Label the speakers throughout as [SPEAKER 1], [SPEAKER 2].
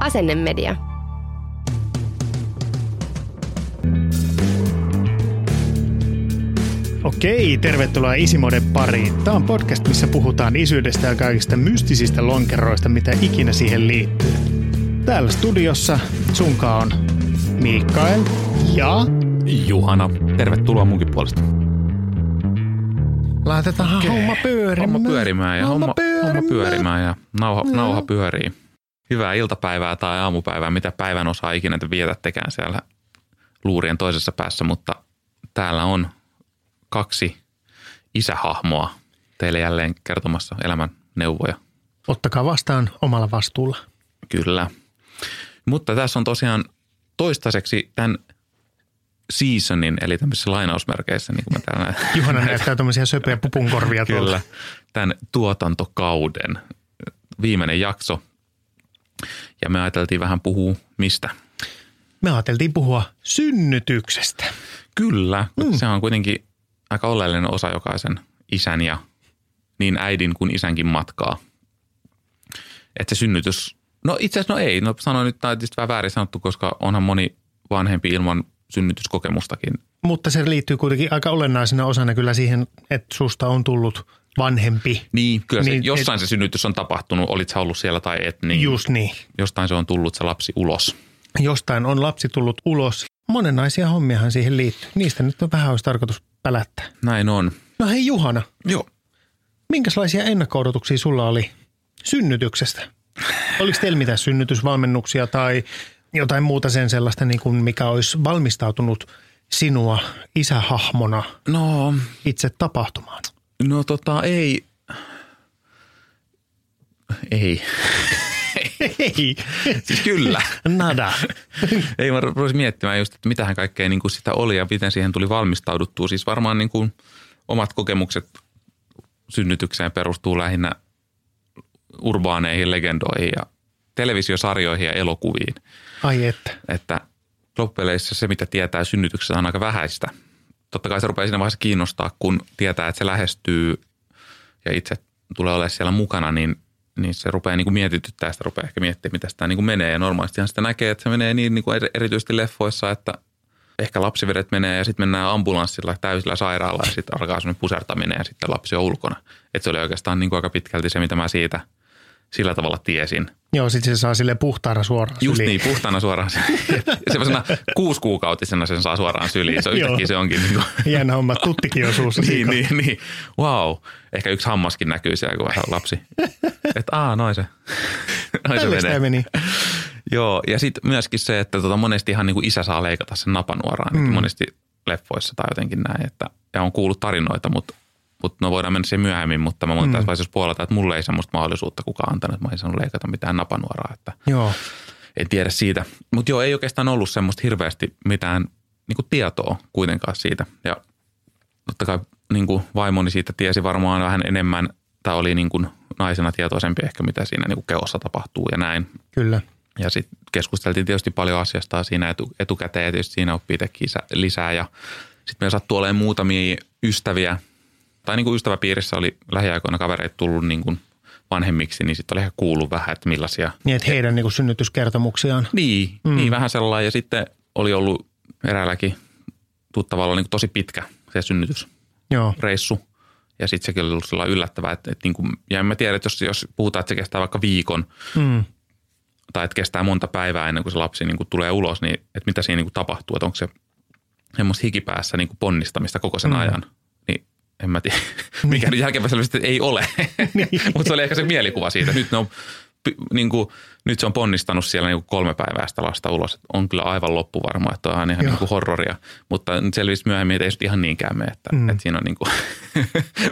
[SPEAKER 1] Asennemedia.
[SPEAKER 2] Okei, tervetuloa Isimoden pariin. Tämä on podcast, missä puhutaan isyydestä ja kaikista mystisistä lonkeroista, mitä ikinä siihen liittyy. Täällä studiossa sunka on Mikael ja
[SPEAKER 3] Juhana, tervetuloa munkin puolesta.
[SPEAKER 2] laitetaan okay. homma pyörimään.
[SPEAKER 3] Homma pyörimään ja homma, homma
[SPEAKER 2] pyörimään.
[SPEAKER 3] pyörimään ja nauha, nauha pyörii. Hyvää iltapäivää tai aamupäivää, mitä päivän osaa ikinä te vietättekään siellä luurien toisessa päässä, mutta täällä on kaksi isähahmoa teille jälleen kertomassa elämän neuvoja.
[SPEAKER 2] Ottakaa vastaan omalla vastuulla.
[SPEAKER 3] Kyllä. Mutta tässä on tosiaan toistaiseksi tämän seasonin, eli tämmöisissä lainausmerkeissä, niin kuin mä täällä näen.
[SPEAKER 2] Juhana näyttää tämmöisiä söpöjä pupunkorvia tuolla.
[SPEAKER 3] Kyllä. Tämän tuotantokauden viimeinen jakso. Ja me ajateltiin vähän puhua mistä.
[SPEAKER 2] Me ajateltiin puhua synnytyksestä.
[SPEAKER 3] Kyllä,
[SPEAKER 2] Mm.
[SPEAKER 3] se on kuitenkin aika oleellinen osa jokaisen isän ja niin äidin kuin isänkin matkaa. Että se synnytys, no itse asiassa no ei, no sanoin nyt, tämä on vähän väärin sanottu, koska onhan moni vanhempi ilman synnytyskokemustakin.
[SPEAKER 2] Mutta se liittyy kuitenkin aika olennaisena osana kyllä siihen, että susta on tullut vanhempi.
[SPEAKER 3] Niin, kyllä se,
[SPEAKER 2] Niin,
[SPEAKER 3] niin, jossain se synnytys on tapahtunut, olit sä ollut siellä tai et, niin
[SPEAKER 2] Just niin.
[SPEAKER 3] jostain se on tullut se lapsi ulos.
[SPEAKER 2] Jostain on lapsi tullut ulos. Monenlaisia hommiahan siihen liittyy. Niistä nyt on vähän olisi tarkoitus pälättää.
[SPEAKER 3] Näin on.
[SPEAKER 2] No hei Juhana,
[SPEAKER 3] Joo.
[SPEAKER 2] minkälaisia ennakko-odotuksia sulla oli synnytyksestä? Oliko teillä mitään synnytysvalmennuksia tai jotain muuta sen sellaista, niin kuin mikä olisi valmistautunut sinua isähahmona
[SPEAKER 3] No,
[SPEAKER 2] itse tapahtumaan?
[SPEAKER 3] No tota ei. Ei.
[SPEAKER 2] Ei,
[SPEAKER 3] Siis kyllä.
[SPEAKER 2] nada.
[SPEAKER 3] ei mä rupesin miettimään just, että mitähän kaikkea niin kuin sitä oli ja miten siihen tuli valmistauduttua. Siis varmaan niin kuin omat kokemukset synnytykseen perustuu lähinnä urbaaneihin legendoihin ja televisiosarjoihin ja elokuviin.
[SPEAKER 2] Ai että.
[SPEAKER 3] Että loppupeleissä se, mitä tietää synnytyksestä, on aika vähäistä. Totta kai se rupeaa siinä vaiheessa kiinnostaa, kun tietää, että se lähestyy ja itse tulee olemaan siellä mukana, niin, niin se rupeaa niin kuin mietityttää sitä rupeaa ehkä miettimään, mitä sitä niin kuin menee. Ja normaalistihan sitä näkee, että se menee niin, niin kuin eri- erityisesti leffoissa, että ehkä lapsivedet menee ja sitten mennään ambulanssilla täysillä sairaalaan ja sitten alkaa semmoinen pusertaminen ja sitten lapsi on ulkona. Että se oli oikeastaan niin kuin aika pitkälti se, mitä mä siitä sillä tavalla tiesin.
[SPEAKER 2] Joo, sit se saa sille puhtaana suoraan
[SPEAKER 3] Just
[SPEAKER 2] syliin.
[SPEAKER 3] niin, puhtaana suoraan. Semmoisena kuusikuukautisena sen saa suoraan syliin. Se yhtäkkiä se onkin niin kuin,
[SPEAKER 2] Hieno homma, tuttikin on suussa.
[SPEAKER 3] niin, niin, niin. Wow. Ehkä yksi hammaskin näkyy siellä, kun vähän lapsi. Että aa, noin se. Noin se menee.
[SPEAKER 2] meni.
[SPEAKER 3] Joo, ja sitten myöskin se, että tota, monesti ihan niin kuin isä saa leikata sen napanuoraan, mm. monesti leffoissa tai jotenkin näin. Että, ja on kuullut tarinoita, mutta, mutta no voidaan mennä siihen myöhemmin, mutta mä voin mm. tässä vaiheessa puolelta, että mulle ei semmoista mahdollisuutta kukaan antanut, että mä en saanut leikata mitään napanuoraa, että
[SPEAKER 2] Joo.
[SPEAKER 3] en tiedä siitä. Mutta joo, ei oikeastaan ollut semmoista hirveästi mitään niin tietoa kuitenkaan siitä. Ja totta kai niin kuin vaimoni siitä tiesi varmaan vähän enemmän, tai oli niin kuin naisena tietoisempi ehkä, mitä siinä niin kuin keossa tapahtuu ja näin.
[SPEAKER 2] Kyllä.
[SPEAKER 3] Ja sitten keskusteltiin tietysti paljon asiasta siinä etu, etukäteen ja tietysti siinä oppii isä- lisää. Ja sitten meillä sattui olemaan muutamia ystäviä, tai niin kuin ystäväpiirissä oli lähiaikoina kavereita tullut niin kuin vanhemmiksi, niin sitten oli ehkä kuullut vähän, että millaisia.
[SPEAKER 2] Niin, että heidän niin synnytyskertomuksiaan.
[SPEAKER 3] Niin, mm. niin vähän sellainen. Ja sitten oli ollut eräälläkin tuttavalla niin kuin tosi pitkä se synnytysreissu.
[SPEAKER 2] Joo.
[SPEAKER 3] Ja sitten sekin oli ollut sellainen yllättävää, että, että niin kuin, ja en mä tiedä, että jos, jos puhutaan, että se kestää vaikka viikon,
[SPEAKER 2] Mm.
[SPEAKER 3] tai että kestää monta päivää ennen kuin se lapsi niin kuin tulee ulos, niin että mitä siinä niin kuin tapahtuu, että onko se semmoista hikipäässä niin kuin ponnistamista koko sen
[SPEAKER 2] Mm.
[SPEAKER 3] ajan, en mä tiedä, mikä nyt jälkeenpäin selvästi ei ole,
[SPEAKER 2] Niin.
[SPEAKER 3] mutta se oli ehkä se mielikuva siitä. Nyt ne on niin kuin, nyt se on ponnistanut siellä niin kuin kolme päivää sitä lasta ulos. Että on kyllä aivan loppuvarma, että on ihan niin kuin horroria. Mutta nyt selvisi myöhemmin, että ei se ihan niinkään mene. Että, mm. että siinä on niin kuin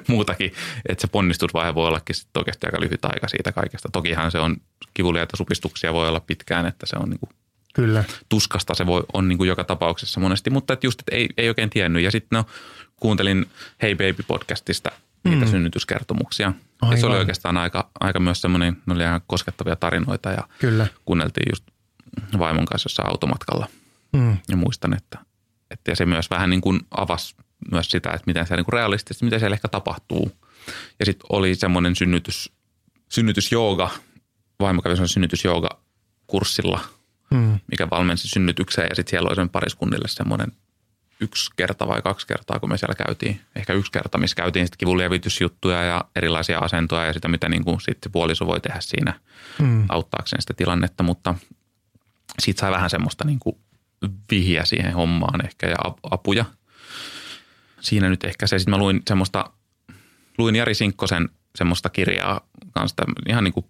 [SPEAKER 3] muutakin, että se ponnistusvaihe voi ollakin sitten oikeasti aika lyhyt aika siitä kaikesta. Tokihan se on kivuliaita supistuksia voi olla pitkään, että se on niin kuin
[SPEAKER 2] Kyllä.
[SPEAKER 3] tuskasta se voi, on niin kuin joka tapauksessa monesti, mutta että just, että ei, ei oikein tiennyt. Ja sitten no, kuuntelin Hey Baby podcastista niitä mm. synnytyskertomuksia. Aivan. Ja se oli oikeastaan aika, aika myös semmoinen, ne oli ihan koskettavia tarinoita ja
[SPEAKER 2] Kyllä.
[SPEAKER 3] kuunneltiin just vaimon kanssa jossain automatkalla.
[SPEAKER 2] Mm.
[SPEAKER 3] Ja muistan, että, että ja se myös vähän niin kuin avasi myös sitä, että miten se niin kuin realistisesti, mitä siellä ehkä tapahtuu. Ja sitten oli semmoinen synnytys, synnytysjooga, vaimo kävi synnytysjooga kurssilla,
[SPEAKER 2] Mm.
[SPEAKER 3] mikä valmensi synnytykseen ja sitten siellä oli sen pariskunnille semmoinen yksi kerta vai kaksi kertaa, kun me siellä käytiin. Ehkä yksi kerta, missä käytiin sitten kivunlievitysjuttuja ja erilaisia asentoja ja sitä, mitä niin kuin sitten puoliso voi tehdä siinä
[SPEAKER 2] Mm.
[SPEAKER 3] auttaakseen sitä tilannetta, mutta siitä sai vähän semmoista niin kuin vihjä siihen hommaan ehkä ja ap- apuja. Siinä nyt ehkä se, sitten mä luin semmoista, luin Jari Sinkkosen semmoista kirjaa kanssa, ihan niin kuin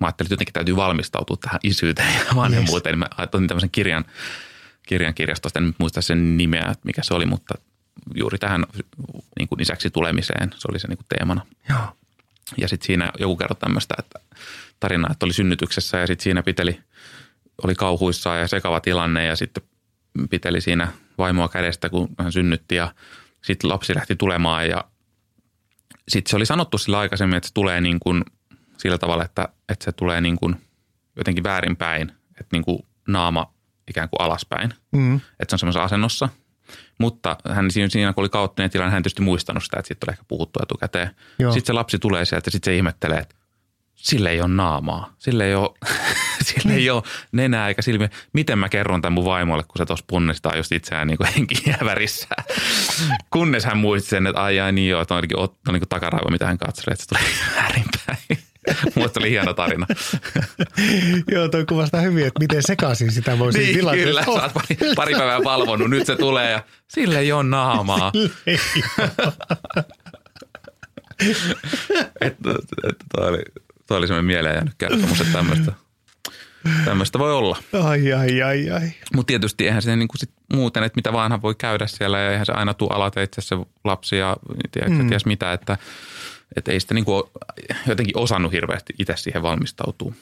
[SPEAKER 3] mä ajattelin, että jotenkin täytyy valmistautua tähän isyyteen ja vanhemmuuteen. Yes. Mä otin tämmöisen kirjan, kirjan kirjastosta, en muista sen nimeä, että mikä se oli, mutta juuri tähän niin kuin isäksi tulemiseen, se oli se niin kuin teemana.
[SPEAKER 2] Joo.
[SPEAKER 3] Ja sitten siinä joku kertoi tämmöistä, että tarinaa, että oli synnytyksessä ja sitten siinä piteli, oli kauhuissaan ja sekava tilanne ja sitten piteli siinä vaimoa kädestä, kun hän synnytti ja sitten lapsi lähti tulemaan ja sitten se oli sanottu sillä aikaisemmin, että se tulee niin kuin sillä tavalla, että, että se tulee niin kuin jotenkin väärinpäin, että niin kuin naama ikään kuin alaspäin,
[SPEAKER 2] Mm.
[SPEAKER 3] että se on semmoisessa asennossa. Mutta hän siinä, siinä kun oli kaoottinen tilanne, hän tietysti muistanut sitä, että siitä oli ehkä puhuttu etukäteen.
[SPEAKER 2] Joo.
[SPEAKER 3] Sitten se lapsi tulee sieltä ja sitten se ihmettelee, että sille ei ole naamaa, sille ei ole, sille ei ole nenää eikä silmiä. Miten mä kerron tämän mun vaimolle, kun se tuossa punnistaa just itseään niin henkiävärissä. Kunnes hän muisti sen, että ai, ai niin joo, että on on niin kuin takaraivo, mitä hän katsoi, että se tuli väärinpäin. Muista oli hieno tarina.
[SPEAKER 2] Joo, toi kuvastaa hyvin, että miten sekaisin sitä voi siinä
[SPEAKER 3] niin,
[SPEAKER 2] tilanteessa
[SPEAKER 3] kyllä, sä
[SPEAKER 2] olla.
[SPEAKER 3] oot pari, pari päivää valvonut, nyt se tulee ja sille ei ole naamaa. Että et, toi oli, toi oli semmoinen mieleen jäänyt kertomus, että tämmöistä, tämmöistä voi olla.
[SPEAKER 2] Ai, ai, ai, ai.
[SPEAKER 3] Mutta tietysti eihän se niinku sit muuten, että mitä vaan voi käydä siellä ja eihän se aina tule alateitse se lapsi ja tiedätkö, mm. ties mitä, että et ei sitä niinku jotenkin osannut hirveästi itse siihen valmistautua.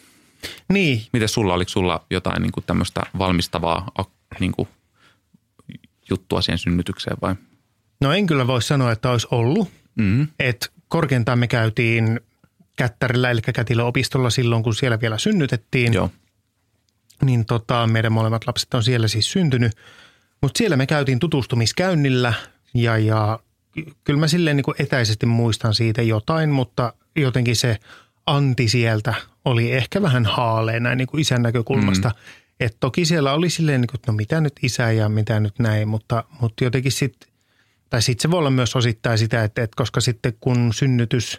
[SPEAKER 2] Niin,
[SPEAKER 3] Miten sulla, oliko sulla jotain niinku tämmöistä valmistavaa ak- niinku juttua siihen synnytykseen vai?
[SPEAKER 2] no en kyllä voi sanoa, että olisi ollut.
[SPEAKER 3] Mm.
[SPEAKER 2] Että korkeintaan me käytiin Kättärillä, eli Kätilöopistolla silloin, kun siellä vielä synnytettiin.
[SPEAKER 3] Joo.
[SPEAKER 2] Niin tota, meidän molemmat lapset on siellä siis syntynyt. Mutta siellä me käytiin tutustumiskäynnillä ja, ja kyllä mä silleen niin kuin etäisesti muistan siitä jotain, mutta jotenkin se anti sieltä oli ehkä vähän haaleen näin niin kuin isän näkökulmasta. Mm. Et toki siellä oli silleen, niin kuin, että no mitä nyt isä ja mitä nyt näin, mutta, mutta jotenkin sitten, tai sitten se voi olla myös osittain sitä, että, että koska sitten kun synnytys,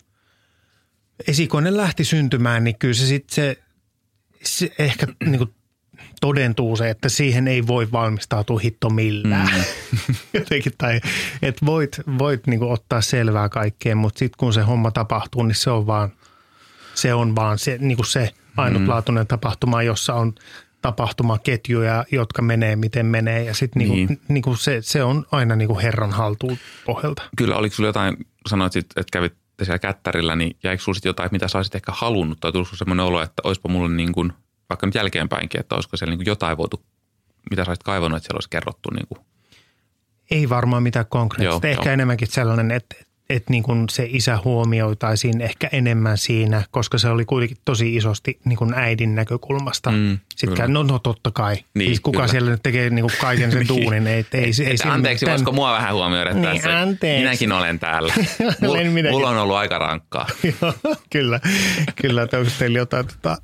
[SPEAKER 2] esikoinen lähti syntymään, niin kyllä se sitten se, se ehkä niin kuin todentuu se, että siihen ei voi valmistautua hitto millään. Mm. Jotenkin, tai että voit, voit niin kuin ottaa selvää kaikkeen, mutta sitten kun se homma tapahtuu, niin se on vaan se, on vaan se, niin kuin se ainutlaatuinen mm. tapahtuma, jossa on tapahtumaketjuja, jotka menee miten menee. Ja sitten niin.
[SPEAKER 3] Niin.
[SPEAKER 2] niin niin se, se on aina niin herran haltuun pohjalta.
[SPEAKER 3] Kyllä, oliko sulla jotain, sanoit, sit, että kävit siellä kättärillä, niin jäikö sulla sit jotain, mitä sä olisit ehkä halunnut, tai tulisiko semmoinen olo, että olisipa mulle niin kuin, vaikka nyt jälkeenpäinkin, että olisiko siellä niin jotain voitu, mitä sä olisit kaivannut, että siellä olisi kerrottu niin kuin,
[SPEAKER 2] Ei varmaan mitään konkreettista.
[SPEAKER 3] Joo,
[SPEAKER 2] Ehkä
[SPEAKER 3] joo.
[SPEAKER 2] enemmänkin sellainen, että, että niin kuin se isä huomioitaisiin ehkä enemmän siinä, koska se oli kuitenkin tosi isosti niin kuin äidin näkökulmasta.
[SPEAKER 3] Mm,
[SPEAKER 2] Sitten no, no totta kai.
[SPEAKER 3] Niin,
[SPEAKER 2] siis kuka
[SPEAKER 3] kyllä.
[SPEAKER 2] siellä nyt tekee niin kuin kaiken sen duunin. Ei, ei, ei,
[SPEAKER 3] että
[SPEAKER 2] siinä
[SPEAKER 3] anteeksi,
[SPEAKER 2] mitään-
[SPEAKER 3] voisiko mua vähän huomioida
[SPEAKER 2] Niin,
[SPEAKER 3] tässä?
[SPEAKER 2] anteeksi.
[SPEAKER 3] Minäkin olen täällä. Mul,
[SPEAKER 2] Olen minäkin.
[SPEAKER 3] mulla on ollut aika rankkaa.
[SPEAKER 2] Joo, kyllä, kyllä. Onko teillä jotain, tota,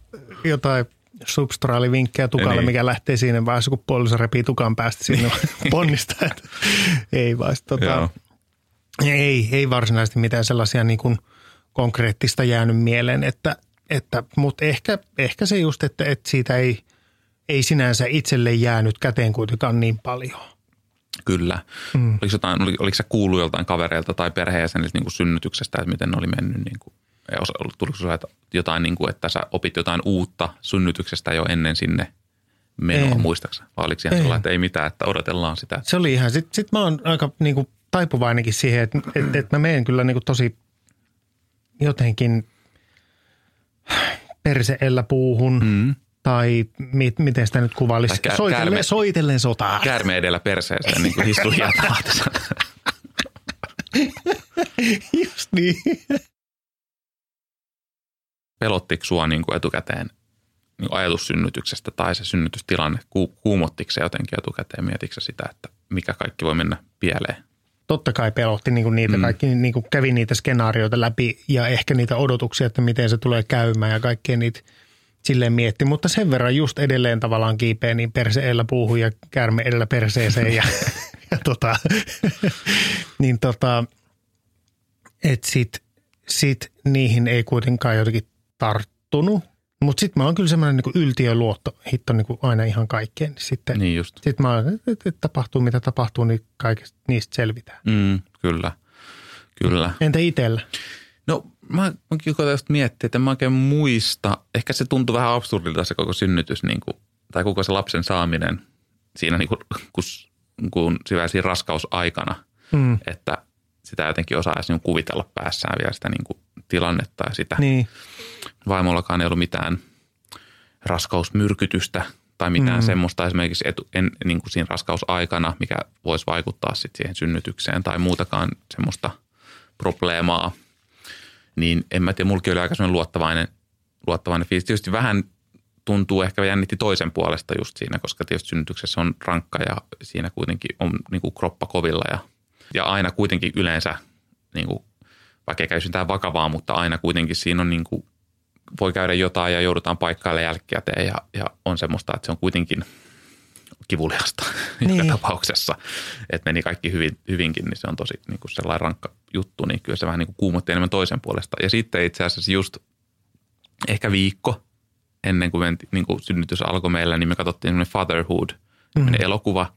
[SPEAKER 2] jotain substraalivinkkejä tukalle,
[SPEAKER 3] Niin.
[SPEAKER 2] mikä lähtee siinä vaiheessa, kun puoliso repii tukan päästä sinne ponnistaa. Että ei vaan. Tota, ei, ei varsinaisesti mitään sellaisia niin kuin konkreettista jäänyt mieleen, että, että, mutta ehkä, ehkä se just, että, että siitä ei, ei sinänsä itselle jäänyt käteen kuitenkaan niin paljon.
[SPEAKER 3] Kyllä. Mm. Oliko, jotain, oli, oliko sä kuullut joltain kavereilta tai perheenjäseniltä niin kuin synnytyksestä, että miten ne oli mennyt? Niin kuin, Tuliko sinulle jotain, niin kuin, että sä opit jotain uutta synnytyksestä jo ennen sinne menoa,
[SPEAKER 2] En.
[SPEAKER 3] muistaakseni? Vai oliko ihan sellainen, että ei mitään, että odotellaan sitä?
[SPEAKER 2] Se oli ihan, sit, sit mä oon aika niinku taipuvainenkin siihen, että et, et mä menen kyllä niinku tosi jotenkin perseellä puuhun mm. tai mit, miten sitä nyt kuvailisi.
[SPEAKER 3] Kä-
[SPEAKER 2] Soitellen,
[SPEAKER 3] käärme-
[SPEAKER 2] soitellen sotaa.
[SPEAKER 3] Käärme edellä perseeseen, niin kuin hissu hietahtissa.
[SPEAKER 2] Just niin.
[SPEAKER 3] Pelottiko sua niin kuin etukäteen niin kuin ajatus synnytyksestä tai se synnytystilanne? Ku, kuumottiko se jotenkin etukäteen? Mietitkö sitä, että mikä kaikki voi mennä pieleen?
[SPEAKER 2] Totta kai pelotti niinku niitä mm. kaikki, niinku kävi niitä skenaarioita läpi ja ehkä niitä odotuksia, että miten se tulee käymään ja kaikkea niitä silleen mietti. Mutta sen verran just edelleen tavallaan kiipeä niin perse edellä puuhun ja käärme edellä perseeseen ja, ja tota, niin tota, et sit, sit niihin ei kuitenkaan jotenkin tarttunut. Mutta sitten mä oon kyllä semmoinen niinku yltiöluotto hitto niinku aina ihan kaikkeen. Niin Sitten,
[SPEAKER 3] Niin just.
[SPEAKER 2] sitten mä oon, että et, et tapahtuu mitä tapahtuu, niin kaikesta niistä selvitään.
[SPEAKER 3] Mm, kyllä, kyllä.
[SPEAKER 2] Entä itsellä?
[SPEAKER 3] No mä koitan just miettiä, että mä oikein muista. Ehkä se tuntuu vähän absurdilta se koko synnytys niin kuin, tai koko se lapsen saaminen siinä niin kuin, kun, kun siinä siinä raskausaikana.
[SPEAKER 2] Mm.
[SPEAKER 3] Että sitä jotenkin osaisi niin kuvitella päässään vielä sitä niin kuin, tilannetta ja sitä.
[SPEAKER 2] Niin,
[SPEAKER 3] Vaimollakaan ei ollut mitään raskausmyrkytystä tai mitään mm. semmoista esimerkiksi etu, en, niin kuin siinä raskausaikana, mikä voisi vaikuttaa sitten siihen synnytykseen tai muutakaan semmoista probleemaa. Niin en mä tiedä, mulki oli aika semmoinen luottavainen, luottavainen fiilis. Tietysti vähän tuntuu ehkä jännitti toisen puolesta just siinä, koska tietysti synnytyksessä on rankka ja siinä kuitenkin on niin kuin kroppa kovilla ja, ja aina kuitenkin yleensä, niin kuin, vaikka ei käy vakavaa, mutta aina kuitenkin siinä on niin kuin, voi käydä jotain ja joudutaan paikkailemaan jälkikäteen ja, ja on semmoista, että se on kuitenkin kivuliasta niin. Joka tapauksessa. Että meni kaikki hyvin, hyvinkin, niin se on tosi niin kuin sellainen rankka juttu, niin kyllä se vähän niin kuin kuumotti enemmän toisen puolesta. Ja sitten itse asiassa just ehkä viikko ennen kuin, menti, niin kuin synnytys alkoi meillä, niin me katsottiin semmoinen Fatherhood, mm. elokuva.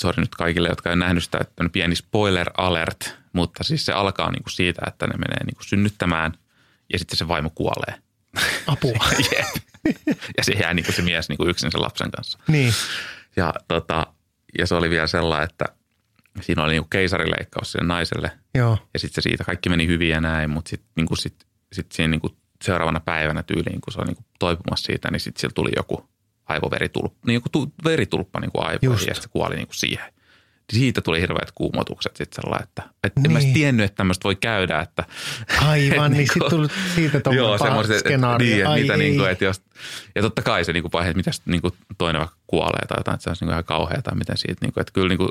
[SPEAKER 3] Sori nyt kaikille, jotka ei nähnyt sitä, että on pieni spoiler alert, mutta siis se alkaa niin kuin siitä, että ne menee niin kuin synnyttämään ja sitten se vaimo kuolee.
[SPEAKER 2] apua.
[SPEAKER 3] Ja se jää niin kuin se mies niin kuin yksin sen lapsen kanssa.
[SPEAKER 2] niin,
[SPEAKER 3] Ja, tota, ja se oli vielä sellainen, että siinä oli niin kuin keisarileikkaus sille naiselle.
[SPEAKER 2] joo.
[SPEAKER 3] Ja sitten se siitä kaikki meni hyvin ja näin, mutta sitten niin kuin sit, sit siinä niin kuin seuraavana päivänä tyyliin, kun se oli niin kuin toipumassa siitä, niin sitten sillä tuli joku aivoveritulppa, niin joku tu, veritulppa niin kuin aivoihin
[SPEAKER 2] Just.
[SPEAKER 3] ja se kuoli niin kuin siihen. Siitä tuli hirveät kuumotukset sitten sellainen, että, että en mä
[SPEAKER 2] Niin.
[SPEAKER 3] tiennyt, että tämmöistä voi käydä. Että,
[SPEAKER 2] Aivan,
[SPEAKER 3] et
[SPEAKER 2] niin sitten tuli siitä tuommoinen paha skenaario.
[SPEAKER 3] Niin, että mitä niin kuin, että jos, ja totta kai se niin kuin vaihe, että mitä niin kuin toinen vaikka kuolee tai jotain, että se olisi niin kuin ihan kauhea tai miten siitä, niin kuin, että kyllä niin kuin,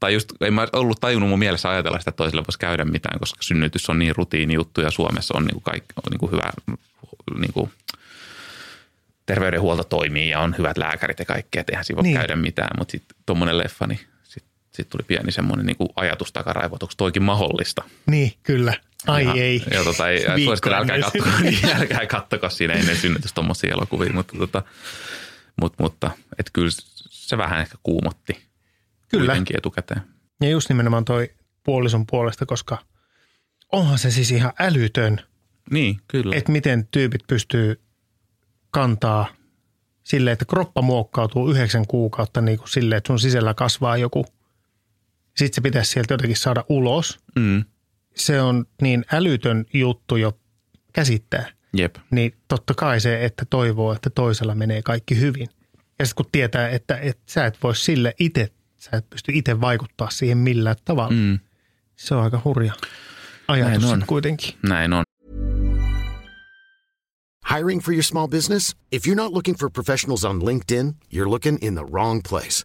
[SPEAKER 3] tai just, en mä ollut tajunnut mun mielessä ajatella sitä, että toiselle voisi käydä mitään, koska synnytys on niin rutiini juttu ja Suomessa on niin kuin kaikki, on niin kuin hyvä niin kuin, terveydenhuolto toimii ja on hyvät lääkärit ja kaikkea, että eihän siinä voi
[SPEAKER 2] Niin.
[SPEAKER 3] niin. käydä mitään, mutta sitten tuommoinen leffa, niin sitten sit tuli pieni semmoinen niin kuin ajatus takaraivoa, onko toikin mahdollista.
[SPEAKER 2] Niin, kyllä. Ai
[SPEAKER 3] ja,
[SPEAKER 2] ei.
[SPEAKER 3] Ja tota, ei, suosittelen, älkää kattoko, niin, älkää kattoko siinä ennen synnytystä tuommoisia elokuvia, mutta, tota, mutta, mutta et kyllä se vähän ehkä kuumotti
[SPEAKER 2] Kyllä.
[SPEAKER 3] kuitenkin etukäteen.
[SPEAKER 2] Ja just nimenomaan toi puolison puolesta, koska onhan se siis ihan älytön,
[SPEAKER 3] Niin, kyllä.
[SPEAKER 2] että miten tyypit pystyy kantaa silleen, että kroppa muokkautuu yhdeksän kuukautta niin kuin silleen, että sun sisällä kasvaa joku. Sitten se pitäisi sieltä jotenkin saada ulos.
[SPEAKER 3] Mm,
[SPEAKER 2] Se on niin älytön juttu jo käsittää.
[SPEAKER 3] jep,
[SPEAKER 2] Niin totta kai se, että toivoo, että toisella menee kaikki hyvin. Ja sitten kun tietää, että, että sä et voi sille itse, sä et pysty itse vaikuttaa siihen millään tavalla. Mm. Se on aika hurja ajatus
[SPEAKER 3] Näin on.
[SPEAKER 2] kuitenkin.
[SPEAKER 3] näin on.
[SPEAKER 4] Hiring for your small business? If you're not looking for professionals on LinkedIn, you're looking in the wrong place.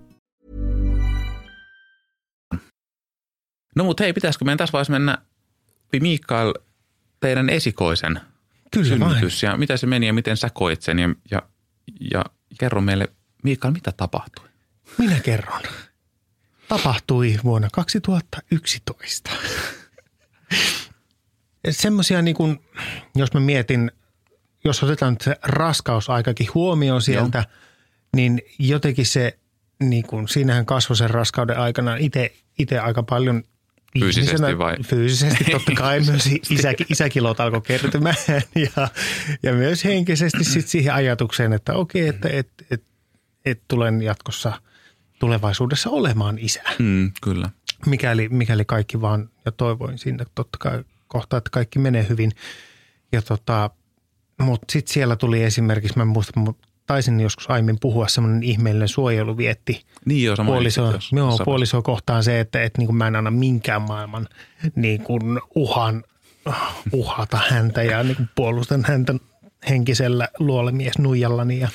[SPEAKER 3] No mutta hei, pitäisikö meidän tässä vaiheessa mennä Mikael teidän esikoisen
[SPEAKER 2] Kyllä
[SPEAKER 3] synnytys ja mitä se meni ja miten sä koit sen ja, ja, ja kerro meille, Mikael, mitä tapahtui?
[SPEAKER 2] Minä kerron. Tapahtui vuonna 2011. Semmoisia niin kuin, jos mä mietin, jos otetaan nyt se raskausaikakin huomioon sieltä, Joo. niin jotenkin se, niin kuin, siinähän kasvoi sen raskauden aikana itse aika paljon
[SPEAKER 3] Fyysisesti
[SPEAKER 2] ihmisenä,
[SPEAKER 3] vai?
[SPEAKER 2] Fyysisesti totta kai myös isä, isäkilot alkoi kertymään ja, ja myös henkisesti sit siihen ajatukseen, että okei, että et, et, et tulen jatkossa tulevaisuudessa olemaan isä.
[SPEAKER 3] Mm, kyllä.
[SPEAKER 2] Mikäli, mikäli kaikki vaan, ja toivoin sinne totta kai kohta, että kaikki menee hyvin. Ja tota, mutta sitten siellä tuli esimerkiksi, mä muistan, taisin joskus aiemmin puhua, semmoinen ihmeellinen suojeluvietti.
[SPEAKER 3] Niin joo,
[SPEAKER 2] puoliso, joo, puoliso kohtaan se, että, että niin kuin mä en anna minkään maailman niin kuin uhan uhata häntä ja niin kuin puolustan häntä henkisellä luolemies nuijallani ja,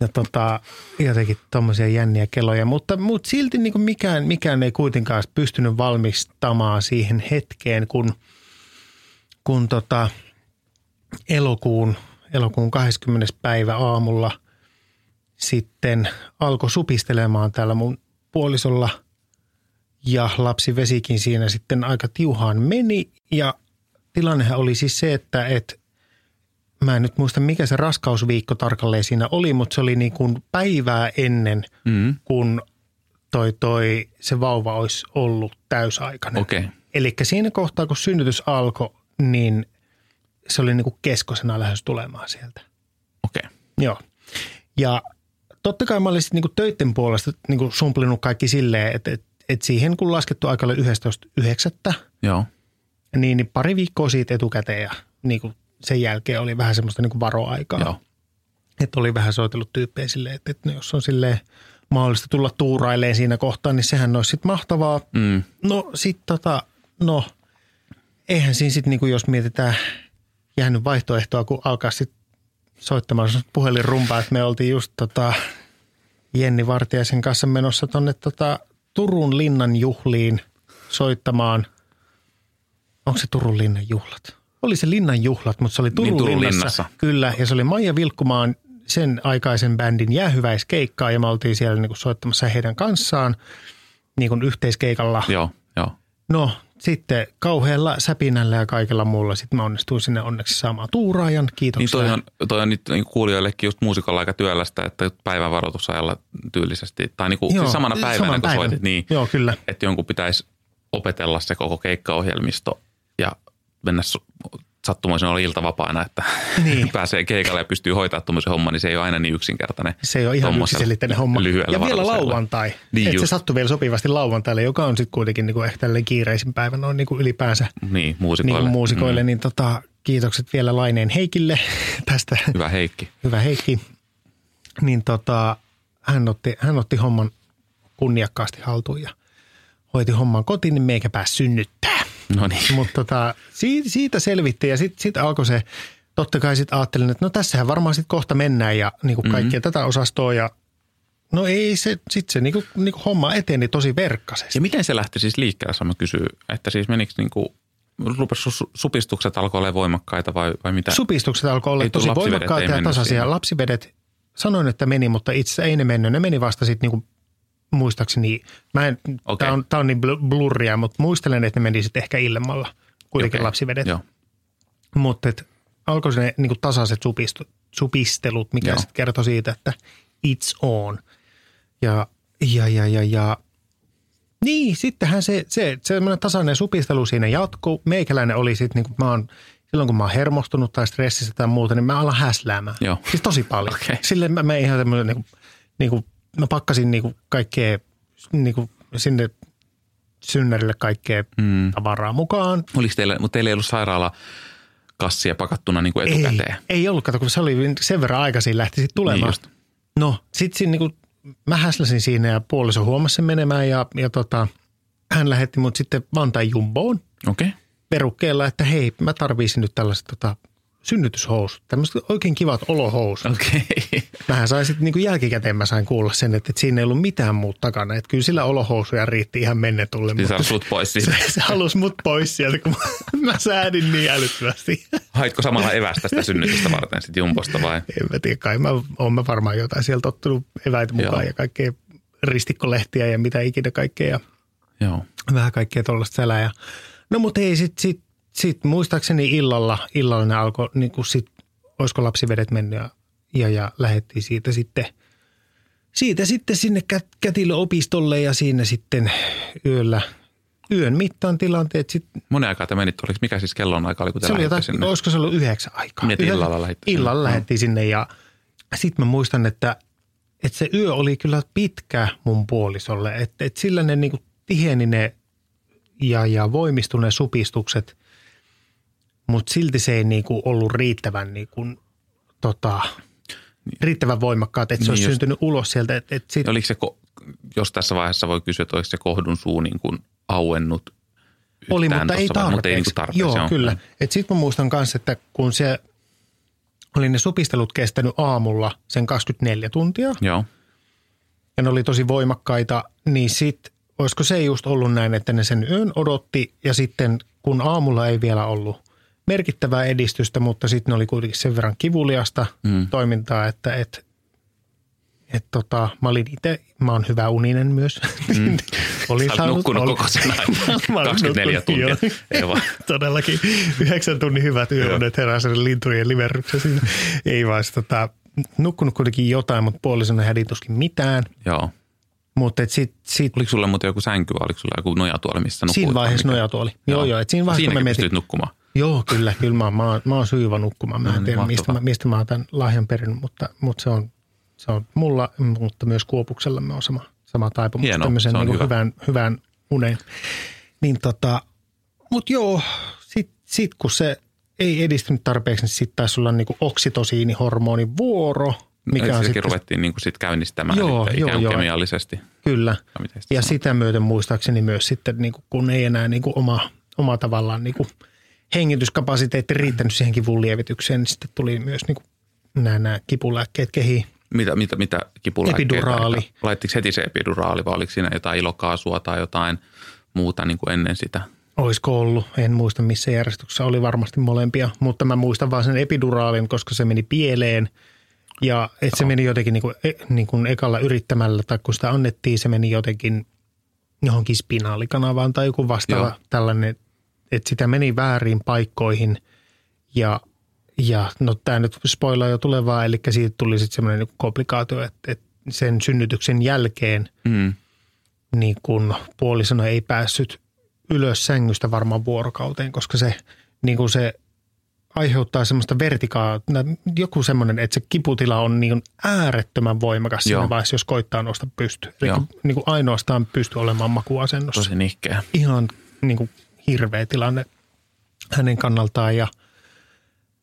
[SPEAKER 2] ja tota, jotenkin tuommoisia jänniä keloja. Mutta, mutta silti niin kuin mikään, mikään ei kuitenkaan pystynyt valmistamaan siihen hetkeen, kun, kun tota, elokuun, elokuun 20. päivä aamulla – sitten alkoi supistelemaan täällä mun puolisolla ja lapsi vesikin siinä sitten aika tiuhaan meni ja tilannehan oli siis se, että et, mä en nyt muista mikä se raskausviikko tarkalleen siinä oli, mutta se oli niin kuin päivää ennen, mm. kun toi, toi se vauva olisi ollut täysaikainen.
[SPEAKER 3] Okay.
[SPEAKER 2] Eli siinä kohtaa, kun synnytys alkoi, niin se oli niin kuin keskosena lähes tulemaan sieltä.
[SPEAKER 3] Okei. Okay.
[SPEAKER 2] Joo. Ja totta kai mä olisin niin kuin töiden puolesta niin kuin sumplinut kaikki silleen, että, että, että siihen kun laskettu aika oli 11.9.
[SPEAKER 3] Joo.
[SPEAKER 2] Niin, niin pari viikkoa siitä etukäteen ja niin kuin sen jälkeen oli vähän semmoista niin kuin varoaikaa.
[SPEAKER 3] Joo.
[SPEAKER 2] Että oli vähän soitellut tyyppejä silleen, että, että jos on silleen mahdollista tulla tuuraileen siinä kohtaa, niin sehän olisi sitten mahtavaa.
[SPEAKER 3] Mm.
[SPEAKER 2] No sitten tota, no eihän siinä sitten niin jos mietitään jäänyt vaihtoehtoa, kun alkaa sitten soittamaan puhelinrumpaa, että me oltiin just tota Jenni Vartiaisen kanssa menossa tuonne tota Turun linnan juhliin soittamaan. Onko se Turun linnan juhlat? Oli se linnan juhlat, mutta se oli Turun,
[SPEAKER 3] niin, Turun
[SPEAKER 2] linnassa.
[SPEAKER 3] linnassa.
[SPEAKER 2] Kyllä, ja se oli Maija Vilkkumaan sen aikaisen bändin jäähyväiskeikkaa ja me oltiin siellä niin kuin soittamassa heidän kanssaan niin kuin yhteiskeikalla.
[SPEAKER 3] Joo, joo.
[SPEAKER 2] No sitten kauhealla säpinällä ja kaikella muulla sitten mä onnistuin sinne onneksi saamaan tuuraajan. Kiitoksia.
[SPEAKER 3] Niin toi on, toi on nyt niin kuulijoillekin just muusikalla aika työlästä, että päivän varoitusajalla tyylisesti, tai niin kuin, Joo, siis samana päivänä saman kun päivän. soitit, niin
[SPEAKER 2] Joo, kyllä.
[SPEAKER 3] että jonkun pitäisi opetella se koko keikkaohjelmisto ja mennä sattumoisin olla iltavapaana, että niin. pääsee keikalle ja pystyy hoitamaan tuommoisen homman, niin se ei ole aina niin yksinkertainen.
[SPEAKER 2] Se ei ole ihan yksiselitteinen homma. Ja vielä lauantai. Niin että se sattui vielä sopivasti lauantaille, joka on sitten kuitenkin niin kuin ehkä kiireisin päivä noin niin kuin ylipäänsä.
[SPEAKER 3] Niin, muusikoille.
[SPEAKER 2] Niin muusikoille, mm. niin tota, kiitokset vielä Laineen Heikille tästä.
[SPEAKER 3] Hyvä Heikki.
[SPEAKER 2] Hyvä Heikki. Niin tota, hän otti, hän otti homman kunniakkaasti haltuun ja hoiti homman kotiin, niin meikä pääsi synnyttää.
[SPEAKER 3] No niin.
[SPEAKER 2] Mutta tota, siitä, siitä selvitti ja sitten sit alkoi se, totta kai sitten ajattelin, että no tässähän varmaan sitten kohta mennään ja niin kuin kaikkia mm-hmm. tätä osastoa ja No ei se, sitten se niinku, niinku homma eteni tosi verkkaisesti.
[SPEAKER 3] Ja miten se lähti siis liikkeelle, sama kysyy, että siis menikö niinku, rupesi supistukset alkoi olla voimakkaita vai, vai mitä?
[SPEAKER 2] Supistukset alkoi olla tosi voimakkaita ja tasaisia. Siihen. Lapsivedet, sanoin, että meni, mutta itse ei ne mennyt. Ne meni vasta sitten niinku muistaakseni, mä en, okay. tämä on, tää on niin blurria, mutta muistelen, että ne meni sitten ehkä illemmalla kuitenkin okay. lapsivedet.
[SPEAKER 3] Joo.
[SPEAKER 2] Mutta alkoi ne niin tasaiset supistu, supistelut, mikä sitten kertoi siitä, että it's on. Ja, ja, ja, ja, ja niin, sittenhän se, se semmoinen tasainen supistelu siinä jatkuu. Meikäläinen oli sitten, niin kuin mä oon, silloin kun mä oon hermostunut tai stressissä tai muuta, niin mä alan häsläämään.
[SPEAKER 3] Joo.
[SPEAKER 2] Siis tosi paljon.
[SPEAKER 3] Okay.
[SPEAKER 2] Silleen mä, mä ihan semmoinen niin kuin, niin kuin mä pakkasin niinku kaikkea niinku sinne synnärille kaikkea mm. tavaraa mukaan.
[SPEAKER 3] Oliko teillä, mutta teillä ei ollut sairaala kassia pakattuna niin kuin etukäteen?
[SPEAKER 2] Ei, ei ollut, kato, kun se oli sen verran aikaisin lähti sitten tulemaan.
[SPEAKER 3] Niin just.
[SPEAKER 2] No, sitten siinä niin mä häsläsin siinä ja puoliso huomasi sen menemään ja, ja tota, hän lähetti mut sitten Vantaan Jumboon
[SPEAKER 3] Okei. Okay.
[SPEAKER 2] perukkeella, että hei, mä tarviisin nyt tällaiset tota, synnytyshousut, tämmöiset oikein kivat olohousut.
[SPEAKER 3] Okei. Okay.
[SPEAKER 2] Mähän sain sitten niin jälkikäteen mä sain kuulla sen, että, että siinä ei ollut mitään muuta takana. Että kyllä sillä olohousuja riitti ihan mennetulle.
[SPEAKER 3] Siis
[SPEAKER 2] mutta
[SPEAKER 3] sut pois
[SPEAKER 2] se,
[SPEAKER 3] siitä.
[SPEAKER 2] se halusi mut pois sieltä, kun mä, mä säädin niin älyttömästi.
[SPEAKER 3] Haitko samalla evästä sitä synnytystä varten sitten Jumbosta vai?
[SPEAKER 2] En mä tiedä, kai mä oon mä varmaan jotain sieltä ottanut eväitä mukaan
[SPEAKER 3] Joo.
[SPEAKER 2] ja kaikkea ristikkolehtiä ja mitä ikinä kaikkea ja
[SPEAKER 3] Joo.
[SPEAKER 2] vähän kaikkea tuollaista sälää. Ja, no mutta ei sit, sit, sit muistaakseni illalla, illalla ne alkoi, niin kuin sit, olisiko lapsivedet mennyt ja, ja, ja lähdettiin siitä sitten, siitä sitten sinne Kät, kätilöopistolle ja siinä sitten yöllä, yön mittaan tilanteet sitten
[SPEAKER 3] Monen aikaa te menit, oliko mikä siis kellon aika oli, kun te
[SPEAKER 2] se oli jotain,
[SPEAKER 3] sinne?
[SPEAKER 2] olisiko se ollut yhdeksän aikaa?
[SPEAKER 3] Niin,
[SPEAKER 2] Yhdeksän-
[SPEAKER 3] illalla lähditte sinne.
[SPEAKER 2] Illalla lähdettiin sinne ja sitten mä muistan, että, että se yö oli kyllä pitkä mun puolisolle. Että, että sillä ne niinku tiheni ne ja, ja voimistui ne supistukset, mutta silti se ei niinku ollut riittävän niinku, tota, riittävän voimakkaat, että se
[SPEAKER 3] Niin
[SPEAKER 2] olisi
[SPEAKER 3] just.
[SPEAKER 2] syntynyt ulos sieltä. Että, että sit,
[SPEAKER 3] Oliko se, jos tässä vaiheessa voi kysyä, että oliko se kohdun suu niin kuin auennut
[SPEAKER 2] oli, mutta ei tarpeeksi.
[SPEAKER 3] Mutta ei niin kuin tarpeeksi.
[SPEAKER 2] Joo,
[SPEAKER 3] joo.
[SPEAKER 2] kyllä. Sitten mä muistan myös, että kun se oli ne supistelut kestänyt aamulla sen 24 tuntia
[SPEAKER 3] Joo.
[SPEAKER 2] ja ne oli tosi voimakkaita, niin sit olisiko se just ollut näin, että ne sen yön odotti ja sitten kun aamulla ei vielä ollut merkittävää edistystä, mutta sitten ne oli kuitenkin sen verran kivuliasta mm. toimintaa, että et, et tota, mä olin itse, mä oon hyvä uninen myös. Mm. olin
[SPEAKER 3] Sä olet nukkunut koko sen ajan.
[SPEAKER 2] Mä olin
[SPEAKER 3] 24
[SPEAKER 2] nukkunut,
[SPEAKER 3] tuntia.
[SPEAKER 2] joo.
[SPEAKER 3] Ei vaan.
[SPEAKER 2] Todellakin. Yhdeksän tunnin hyvät yöunet herää sen lintujen liverryksessä. Ei vaan tota, nukkunut kuitenkin jotain, mutta puolisona hädin tuskin mitään.
[SPEAKER 3] Joo.
[SPEAKER 2] Mutta sit, sit
[SPEAKER 3] Oliko sulla muuten joku sänky vai oliko sulla joku nojatuoli, missä nukuit?
[SPEAKER 2] siinä
[SPEAKER 3] vai
[SPEAKER 2] vaiheessa nojatuoli. Joo, joo. Et siinä vaiheessa, mä
[SPEAKER 3] Siinäkin
[SPEAKER 2] mietin,
[SPEAKER 3] pystyt nukkumaan.
[SPEAKER 2] Joo, kyllä, kyllä mä, mä, mä oon syyvä nukkumaan. Mä
[SPEAKER 3] No
[SPEAKER 2] en
[SPEAKER 3] niin,
[SPEAKER 2] tiedä, mistä mä, mistä mä oon tämän lahjan perinnyt, mutta, mutta se, on, se on mulla, mutta myös Kuopuksella me on sama, sama taipumus
[SPEAKER 3] Hienoa,
[SPEAKER 2] tämmöisen
[SPEAKER 3] se on
[SPEAKER 2] niin
[SPEAKER 3] hyvä.
[SPEAKER 2] hyvään, hyvään uneen. Niin tota, mutta joo, sit, sit kun se ei edistynyt tarpeeksi, niin sitten taisi olla niin oksitosiinihormonin vuoro, mikä on sitten,
[SPEAKER 3] ruvettiin niin kuin sit käynnistämään
[SPEAKER 2] Joo,
[SPEAKER 3] sitten
[SPEAKER 2] joo,
[SPEAKER 3] ikään
[SPEAKER 2] joo.
[SPEAKER 3] kemiallisesti.
[SPEAKER 2] kyllä.
[SPEAKER 3] sitä
[SPEAKER 2] Ja
[SPEAKER 3] sanotaan?
[SPEAKER 2] sitä myöten muistaakseni myös sitten, niin kuin, kun ei enää niin kuin oma, oma tavallaan niin kuin hengityskapasiteetti riittänyt siihen kivun lievitykseen, niin sitten tuli myös niin kuin nämä, nämä kipulääkkeet kehiin.
[SPEAKER 3] Mitä, mitä, mitä kipulääkkeitä?
[SPEAKER 2] Epiduraali.
[SPEAKER 3] Laittiko heti se epiduraali vai oliko siinä jotain ilokaasua tai jotain muuta niin kuin ennen sitä?
[SPEAKER 2] Olisiko ollut, en muista missä järjestyksessä oli varmasti molempia, mutta mä muistan vaan sen epiduraalin, koska se meni pieleen. Ja että se meni jotenkin niin kuin, niin kuin ekalla yrittämällä, tai kun sitä annettiin, se meni jotenkin johonkin spinaalikanavaan tai joku vastaava
[SPEAKER 3] Joo.
[SPEAKER 2] tällainen, että sitä meni väärin paikkoihin. Ja, ja no tämä nyt spoilaa jo tulevaa, eli siitä tuli sitten semmoinen niin komplikaatio, että, että sen synnytyksen jälkeen
[SPEAKER 3] Mm.
[SPEAKER 2] niin kun puolisona ei päässyt ylös sängystä varmaan vuorokauteen, koska se, niin kuin se aiheuttaa semmoista vertikaa, joku semmoinen, että se kiputila on niin äärettömän voimakas siinä
[SPEAKER 3] Joo.
[SPEAKER 2] vaiheessa, jos koittaa nousta pystyyn. Eli
[SPEAKER 3] Joo.
[SPEAKER 2] niin kuin ainoastaan pysty olemaan makuasennossa.
[SPEAKER 3] Tosi nihkeä.
[SPEAKER 2] Ihan niin kuin hirveä tilanne hänen kannaltaan. Ja,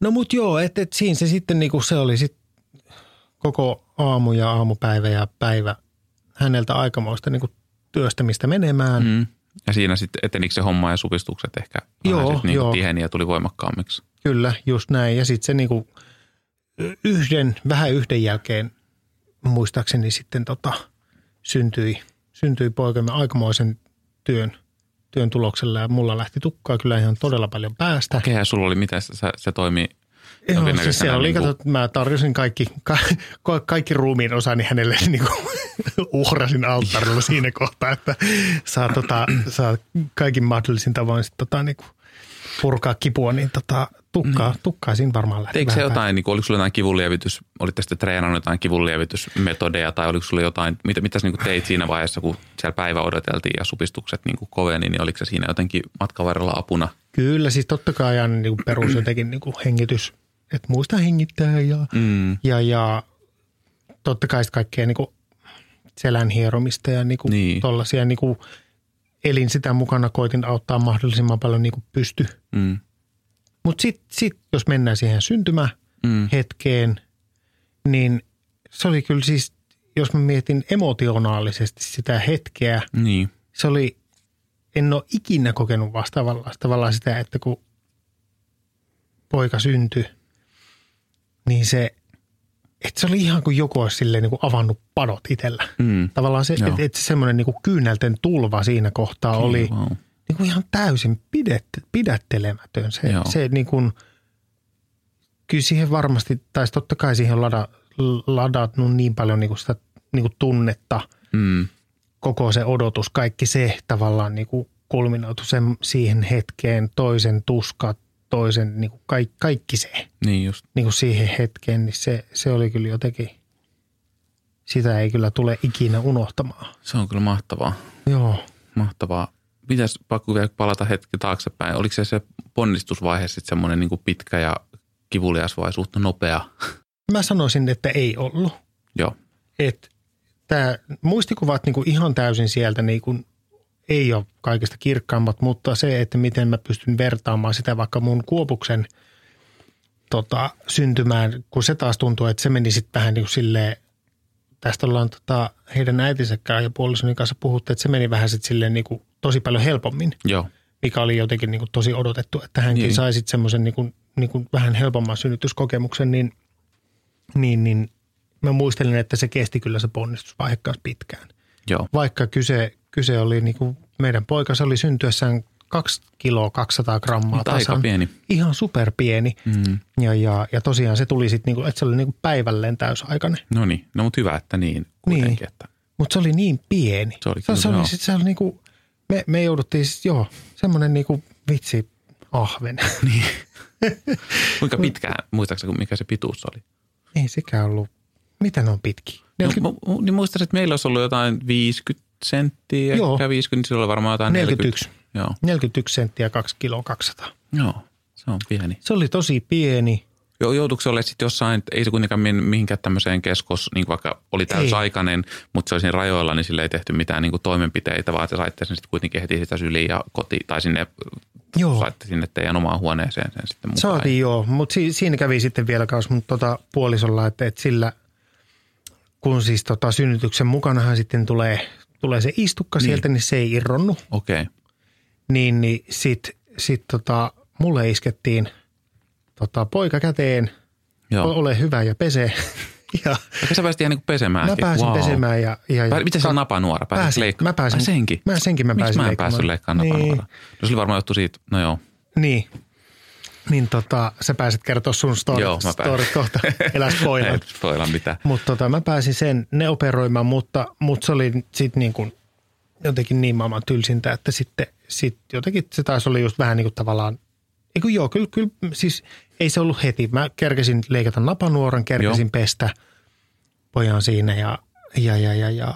[SPEAKER 2] no mut joo, että et siinä se sitten niin kuin se oli sit koko aamu ja aamupäivä ja päivä häneltä aikamoista niin kuin työstämistä menemään. Mm.
[SPEAKER 3] Ja siinä sitten etenikö se homma ja supistukset ehkä
[SPEAKER 2] Joo,
[SPEAKER 3] sit niin
[SPEAKER 2] joo.
[SPEAKER 3] tiheni ja tuli voimakkaammiksi.
[SPEAKER 2] Kyllä, just näin. Ja sitten se niinku yhden, vähän yhden jälkeen muistaakseni sitten tota, syntyi, syntyi poikamme aikamoisen työn, työn tuloksella ja mulla lähti tukkaa kyllä ihan todella paljon päästä.
[SPEAKER 3] Kehä sulla oli, miten se, se toimii
[SPEAKER 2] Joo, siis se oli,
[SPEAKER 3] niin kuin-
[SPEAKER 2] kato, mä tarjosin kaikki, ka, ka- kaikki ruumiin osani hänelle niin kuin, uhrasin alttarilla siinä kohtaa, että saa, tota, saa kaikin mahdollisin tavoin sit, tota, niin kuin, purkaa kipua, niin tota, tukkaa, tukkaa siinä varmaan lähti
[SPEAKER 3] Eikö se jotain, niin kuin, oliko sulla jotain kivunlievitys, olitte sitten treenannut jotain kivunlievitysmetodeja tai oliko sulla jotain, mitä, mitä sä niin kuin teit siinä vaiheessa, kun siellä päivä odoteltiin ja supistukset niin kuin koveni, niin oliko se siinä jotenkin matkan varrella apuna?
[SPEAKER 2] Kyllä, siis totta kai aina niin kuin perus jotenkin niin kuin hengitys, että muista hengittää ja,
[SPEAKER 3] Mm.
[SPEAKER 2] ja, ja totta kai kaikkea niin kuin selän hieromista ja niin kuin
[SPEAKER 3] Niin.
[SPEAKER 2] tollaisia niin kuin elin sitä mukana, koitin auttaa mahdollisimman paljon niin kuin pysty.
[SPEAKER 3] Mm.
[SPEAKER 2] Mutta sitten sit, jos mennään siihen syntymähetkeen,
[SPEAKER 3] Mm.
[SPEAKER 2] niin se oli kyllä siis, jos mä mietin emotionaalisesti sitä hetkeä,
[SPEAKER 3] Niin.
[SPEAKER 2] se oli, en ole ikinä kokenut vastaavalla tavallaan sitä, että kun poika syntyi, niin se, että se oli ihan kuin joku olisi silleen niin kuin avannut padot itsellä.
[SPEAKER 3] Mm.
[SPEAKER 2] Tavallaan se, että, että semmoinen niin kuin kyynelten tulva siinä kohtaa oli
[SPEAKER 3] Wow.
[SPEAKER 2] niin kuin ihan täysin pidet, pidättelemätön. Se,
[SPEAKER 3] Joo.
[SPEAKER 2] se niin kuin, kyllä siihen varmasti, tai totta kai siihen on lada, ladatnut niin paljon niin kuin sitä niin kuin tunnetta,
[SPEAKER 3] Mm.
[SPEAKER 2] koko se odotus, kaikki se tavallaan niin kuin kulminoitu sen, siihen hetkeen, toisen tuskat, toisen niin kuin kaikki, kaikki se
[SPEAKER 3] Niin just.
[SPEAKER 2] niin kuin siihen hetkeen, niin se, se oli kyllä jotenkin, sitä ei kyllä tule ikinä unohtamaan.
[SPEAKER 3] Se on kyllä mahtavaa.
[SPEAKER 2] Joo.
[SPEAKER 3] Mahtavaa. Pitäisi pakko vielä palata hetki taaksepäin. Oliko se se ponnistusvaihe sitten semmoinen niin pitkä ja kivulias vai suht nopea?
[SPEAKER 2] Mä sanoisin, että ei ollut.
[SPEAKER 3] Joo.
[SPEAKER 2] että tämä muistikuvat niinku ihan täysin sieltä niinku ei ole kaikista kirkkaammat, mutta se, että miten mä pystyn vertaamaan sitä vaikka mun kuopuksen tota, syntymään, kun se taas tuntuu, että se meni sitten vähän niin kuin silleen, tästä ollaan tota, heidän äitinsäkään ja puolisoni kanssa puhuttu, että se meni vähän sitten silleen niin kuin tosi paljon helpommin,
[SPEAKER 3] Joo.
[SPEAKER 2] mikä oli jotenkin niin kuin tosi odotettu, että hänkin
[SPEAKER 3] Niin.
[SPEAKER 2] sai sitten semmoisen niin kuin, niin kuin vähän helpomman synnytyskokemuksen, niin, niin, niin mä muistelin, että se kesti kyllä se ponnistusvaihe pitkään.
[SPEAKER 3] Joo.
[SPEAKER 2] Vaikka kyse, kyse oli niin kuin meidän poika, se oli syntyessään 2 kiloa 200 grammaa
[SPEAKER 3] Mutta aika
[SPEAKER 2] tasan.
[SPEAKER 3] pieni.
[SPEAKER 2] Ihan superpieni.
[SPEAKER 3] Mm.
[SPEAKER 2] Ja, ja, ja tosiaan se tuli sitten, niinku, että se oli niinku päivälleen täysaikainen.
[SPEAKER 3] No niin. No mutta hyvä, että niin kuitenkin.
[SPEAKER 2] Niin.
[SPEAKER 3] Että.
[SPEAKER 2] Mutta se oli niin pieni.
[SPEAKER 3] Se oli
[SPEAKER 2] se,
[SPEAKER 3] kyllä,
[SPEAKER 2] se, oli,
[SPEAKER 3] joo.
[SPEAKER 2] sit, se oli niinku, me, me jouduttiin siis, joo, semmoinen niinku vitsi ahven.
[SPEAKER 3] Niin. Kuinka pitkään, muistaakseni mikä se pituus oli?
[SPEAKER 2] Ei sekään ollut, mitä ne on pitki?
[SPEAKER 3] No,
[SPEAKER 2] 40,
[SPEAKER 3] mu- mu- niin muistaisin, että meillä olisi ollut jotain 50 senttiä,
[SPEAKER 2] Joo.
[SPEAKER 3] ehkä 50, niin silloin varmaan jotain
[SPEAKER 2] 41.
[SPEAKER 3] 40. Joo.
[SPEAKER 2] 41 senttiä 2 kiloa 200.
[SPEAKER 3] Joo, se on pieni.
[SPEAKER 2] Se oli tosi pieni.
[SPEAKER 3] Jo, joutuiko se olemaan sitten jossain, ei se kuitenkaan mihinkään tämmöiseen keskos, niin vaikka oli täysaikainen, mutta se oli siinä rajoilla, niin sille ei tehty mitään niin kuin toimenpiteitä, vaan te saitte sen sitten kuitenkin heti sitä syliin ja koti, tai sinne,
[SPEAKER 2] Joo.
[SPEAKER 3] saitte sinne teidän omaan huoneeseen sen sitten mukaan.
[SPEAKER 2] Saatiin joo, mutta si- siinä kävi sitten vielä kanssa mun tota puolisolla, että, että sillä kun siis tota synnytyksen mukanahan sitten tulee, tulee se istukka
[SPEAKER 3] Niin.
[SPEAKER 2] sieltä, niin se ei irronnu.
[SPEAKER 3] Okei, okay.
[SPEAKER 2] Niin, niin sit, sit tota, mulle iskettiin tota, poika käteen,
[SPEAKER 3] joo.
[SPEAKER 2] ole hyvä ja pese. ja
[SPEAKER 3] Okei, sä pääsit ihan niin pesemään.
[SPEAKER 2] mä pääsin wow. pesemään ja, ja, ja
[SPEAKER 3] Miten se napanuora? Pääsit
[SPEAKER 2] pääsin,
[SPEAKER 3] leikka-
[SPEAKER 2] mä pääsin,
[SPEAKER 3] Ai senkin?
[SPEAKER 2] Mä senkin mä
[SPEAKER 3] Miksi
[SPEAKER 2] pääsin
[SPEAKER 3] mä en
[SPEAKER 2] leikkaamaan.
[SPEAKER 3] päässyt leikkaamaan?
[SPEAKER 2] Niin,
[SPEAKER 3] No se oli varmaan johtu siitä, no joo.
[SPEAKER 2] niin. Niin tota, sä pääset kertoa sun story,
[SPEAKER 3] Joo, mä
[SPEAKER 2] story kohta, elä spoilaa.
[SPEAKER 3] Ei spoila mitään.
[SPEAKER 2] Mutta tota, mä pääsin sen, ne operoimaan, mutta, mutta se oli sitten niin kuin jotenkin niin maailman tylsintä, että sitten sit jotenkin se taas oli just vähän niin kuin tavallaan, ei kun joo, kyllä, kyllä siis ei se ollut heti. Mä kerkesin leikata napanuoran, kerkesin
[SPEAKER 3] Joo.
[SPEAKER 2] pestä pojan siinä ja, ja, ja, ja, ja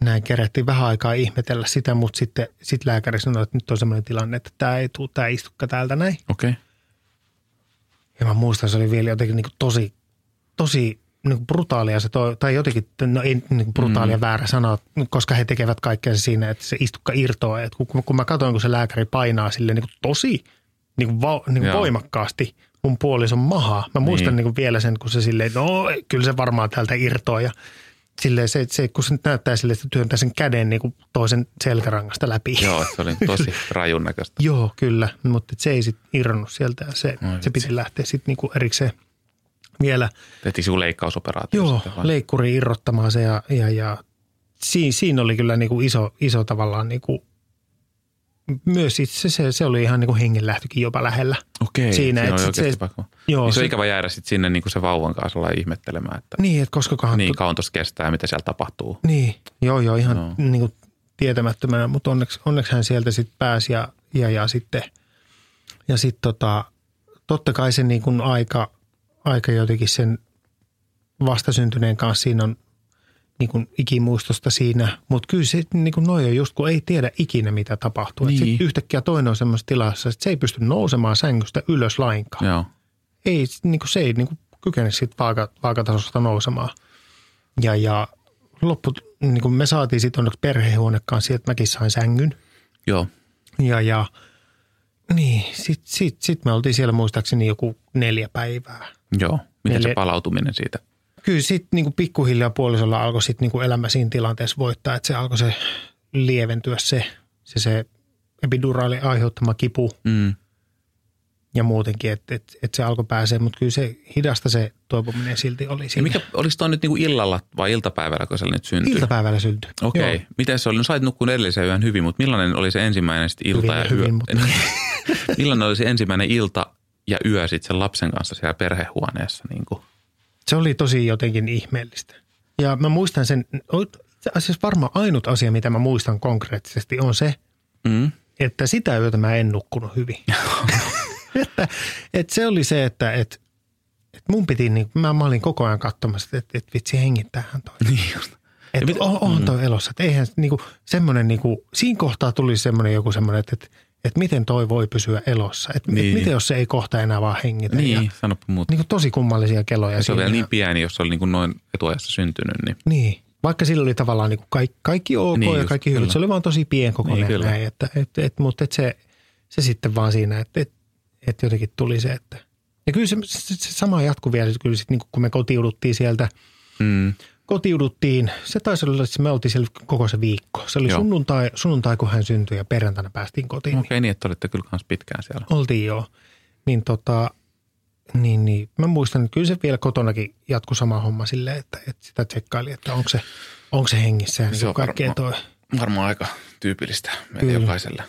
[SPEAKER 2] näin kerättiin vähän aikaa ihmetellä sitä, mutta sitten sit lääkäri sanoi, että nyt on sellainen tilanne, että tämä ei tule, tämä istukka täältä näin.
[SPEAKER 3] Okei. Okay.
[SPEAKER 2] Ja mä muistan, se oli vielä jotenkin niin kuin tosi, tosi niin kuin brutaalia se toi, tai jotenkin, no ei niin kuin brutaalia mm. väärä sana, koska he tekevät kaikkea siinä, että se istukka irtoaa. Et kun, kun mä katsoin, kun se lääkäri painaa sille niin kuin tosi niin kuin, va, niin kuin voimakkaasti mun puolison mahaa. Mä muistan
[SPEAKER 3] Niin.
[SPEAKER 2] niin. Niin kuin vielä sen, kun se silleen, no kyllä se varmaan täältä irtoaa. Ja silleen se, se, kun se näyttää sille, että työntää sen käden niin kuin toisen selkärangasta läpi.
[SPEAKER 3] Joo, se oli tosi rajun näköistä.
[SPEAKER 2] Joo, kyllä, mutta se ei sitten irronnut sieltä ja se,
[SPEAKER 3] Ai
[SPEAKER 2] se piti lähteä sitten niinku erikseen vielä
[SPEAKER 3] Tehtiinkö joku leikkausoperaatio?
[SPEAKER 2] joo, leikkuri irrottamaan se ja, ja, ja siinä, siinä oli kyllä niinku iso, iso tavallaan niinku, myös itse se, se oli ihan niinku hengenlähtökin jopa lähellä.
[SPEAKER 3] Okei,
[SPEAKER 2] Siinä, et
[SPEAKER 3] oli
[SPEAKER 2] sit se-
[SPEAKER 3] pakko.
[SPEAKER 2] joo,
[SPEAKER 3] niin se on
[SPEAKER 2] se-
[SPEAKER 3] ikävä jäädä sitten sinne niin kuin se vauvan kanssa ihmettelemään, että
[SPEAKER 2] Niin, että koska kohan
[SPEAKER 3] niin kauan tuossa kestää mitä siellä tapahtuu.
[SPEAKER 2] Niin, joo joo, ihan no. niin kuin tietämättömänä, mutta onneksi, onneksi hän sieltä sitten pääsi ja, ja, ja sitten, ja sitten tota, totta kai se niin kuin aika, aika jotenkin sen vastasyntyneen kanssa siinä on niin kuin ikimuistosta siinä, mutta kyllä se niin kuin noi on just, kun ei tiedä ikinä mitä tapahtuu. Niin. Sitten yhtäkkiä toinen on semmoisessa tilassa, että se ei pysty nousemaan sängystä ylös lainkaan
[SPEAKER 3] Joo.
[SPEAKER 2] ei, niin kuin se ei niin kuin kykene siitä vaaka, vaakatasosta nousemaan. Ja, ja loppu, niin kuin me saatiin sitten onneksi perhehuone kanssa, että mäkin sain sängyn.
[SPEAKER 3] Joo.
[SPEAKER 2] Ja, ja niin, sit, sit, sit me oltiin siellä muistaakseni joku neljä päivää.
[SPEAKER 3] Joo. Miten se
[SPEAKER 2] Neljä-
[SPEAKER 3] palautuminen siitä?
[SPEAKER 2] Kyllä sitten niinku pikkuhiljaa puolisolla alkoi sit niinku elämä siinä tilanteessa voittaa, että se alkoi se lieventyä se, se, se epiduraali aiheuttama kipu
[SPEAKER 3] Mm.
[SPEAKER 2] ja muutenkin, että et, et se alkoi pääsee, mutta kyllä se hidasta se toipuminen silti oli
[SPEAKER 3] Ja
[SPEAKER 2] siinä.
[SPEAKER 3] mikä, oliko toi nyt niinku illalla vai iltapäivällä, kun se nyt syntyi?
[SPEAKER 2] Iltapäivällä syntyi.
[SPEAKER 3] Okei.
[SPEAKER 2] Joo.
[SPEAKER 3] Miten se oli? No sait nukkun edellisen yön hyvin, mutta millainen oli se ensimmäinen sit ilta
[SPEAKER 2] Hyvin
[SPEAKER 3] ja
[SPEAKER 2] ja hyvin,
[SPEAKER 3] yö?
[SPEAKER 2] mutta-
[SPEAKER 3] millainen oli se ensimmäinen ilta ja yö sitten sen lapsen kanssa siellä perhehuoneessa? Niin kuin?
[SPEAKER 2] Se oli tosi jotenkin ihmeellistä. Ja mä muistan sen, se asiassa varmaan ainut asia, mitä mä muistan konkreettisesti on se,
[SPEAKER 3] Mm.
[SPEAKER 2] että sitä yötä mä en nukkunut hyvin. että, että se oli se, että, että, että mun piti, niin, mä, mä olin koko ajan katsomassa, että, että vitsi hengittäähän toi.
[SPEAKER 3] Niin just.
[SPEAKER 2] Että on, on toi elossa. Että eihän niin kuin, semmoinen, niin kuin, siinä kohtaa tuli semmoinen joku semmoinen, että, että, että miten toi voi pysyä elossa. Että,
[SPEAKER 3] Niin.
[SPEAKER 2] että miten jos se ei kohta enää vaan hengitä.
[SPEAKER 3] Niin,
[SPEAKER 2] Ja,
[SPEAKER 3] sanoppa muuta.
[SPEAKER 2] niin kuin tosi kummallisia keloja.
[SPEAKER 3] Ja se on vielä niin pieni, jos se oli niin kuin noin etuajassa syntynyt, niin
[SPEAKER 2] Niin. Vaikka sillä oli tavallaan niin kuin kaikki, kaikki ok
[SPEAKER 3] Niin
[SPEAKER 2] ja kaikki hyvät. Se oli vaan tosi pienkokoinen
[SPEAKER 3] Niin,
[SPEAKER 2] näin. Että, et, et, mutta et se, se sitten vaan siinä, että et, et jotenkin tuli se, että ja kyllä se, se, se sama jatkui vielä, kyllä sit, niin kun me kotiuduttiin sieltä,
[SPEAKER 3] mm,
[SPEAKER 2] kotiuduttiin, se taisi olla, että me oltiin siellä koko se viikko. Se oli
[SPEAKER 3] Joo.
[SPEAKER 2] sunnuntai, sunnuntai, kun hän syntyi ja perjantaina päästiin kotiin.
[SPEAKER 3] okei okay, niin, että olitte kyllä kans pitkään siellä.
[SPEAKER 2] Oltiin joo. Niin tota, niin, niin. Mä muistan, että kyllä se vielä kotonakin jatkui sama homma silleen, että, että sitä tsekkaili, että onko se, onko se hengissä ja
[SPEAKER 3] Se
[SPEAKER 2] niin
[SPEAKER 3] on
[SPEAKER 2] kaikkea toi.
[SPEAKER 3] varmaan, varmaan aika tyypillistä meidän
[SPEAKER 2] Kyllä.
[SPEAKER 3] jokaiselle.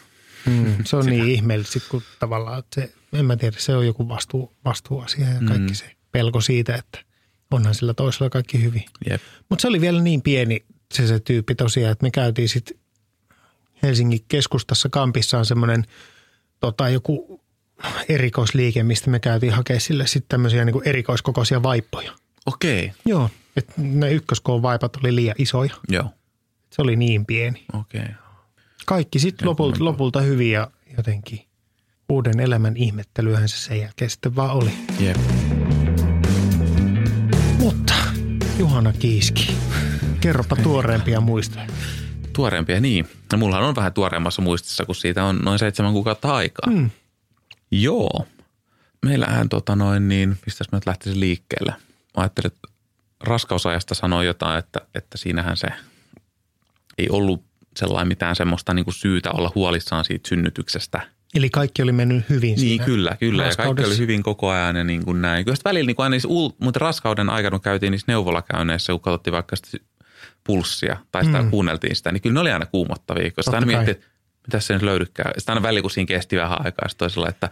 [SPEAKER 2] Mm, se on niin ihmeellistä, sit kun tavallaan, että se, en mä tiedä, se on joku vastuu, vastuuasia ja kaikki
[SPEAKER 3] Mm.
[SPEAKER 2] se pelko siitä, että onhan sillä toisella kaikki hyvin.
[SPEAKER 3] Jep.
[SPEAKER 2] Mutta se oli vielä niin pieni se, se tyyppi tosiaan, että me käytiin sitten Helsingin keskustassa Kampissa on semmoinen tota, joku erikoisliike, mistä me käytiin hakemaan sille sitten tämmöisiä niin erikoiskokoisia vaippoja.
[SPEAKER 3] Okei,
[SPEAKER 2] Joo. Et ne ykköskoon vaipat oli liian isoja.
[SPEAKER 3] joo,
[SPEAKER 2] Se oli niin pieni.
[SPEAKER 3] okei.
[SPEAKER 2] Kaikki sitten lopulta, lopulta hyvin ja jotenkin uuden elämän ihmettelyhän se sen jälkeen sitten vaan oli.
[SPEAKER 3] Jep.
[SPEAKER 2] Mutta Juhana Kiiski, kerropa tuoreempia muistoja.
[SPEAKER 3] Tuoreempia, niin. No mullahan on vähän tuoreemmassa muistissa, kun siitä on noin seitsemän kuukautta aikaa.
[SPEAKER 2] Mm.
[SPEAKER 3] Joo. Meillähän tota noin niin, mistäs mä nyt lähtisin liikkeelle? Mä ajattelin, että raskausajasta sanoi jotain, että, että siinähän se ei ollut sellainen mitään semmoista niin kuin syytä olla huolissaan siitä synnytyksestä.
[SPEAKER 2] Eli kaikki oli mennyt hyvin
[SPEAKER 3] Niin,
[SPEAKER 2] siinä
[SPEAKER 3] kyllä, kyllä. Ja kaikki oli hyvin koko ajan ja niin kuin näin. Kyllä välillä niin kuin aina ul- mutta raskauden aikana, kun käytiin niissä neuvolakäynneissä, kun katsottiin vaikka sitä pulssia tai sitä mm. kuunneltiin sitä, niin kyllä ne oli aina kuumottavia. Koska aina miettii, että mitä se nyt löydykään. Sitten aina välillä, kun siinä kesti vähän aikaa, toisella, että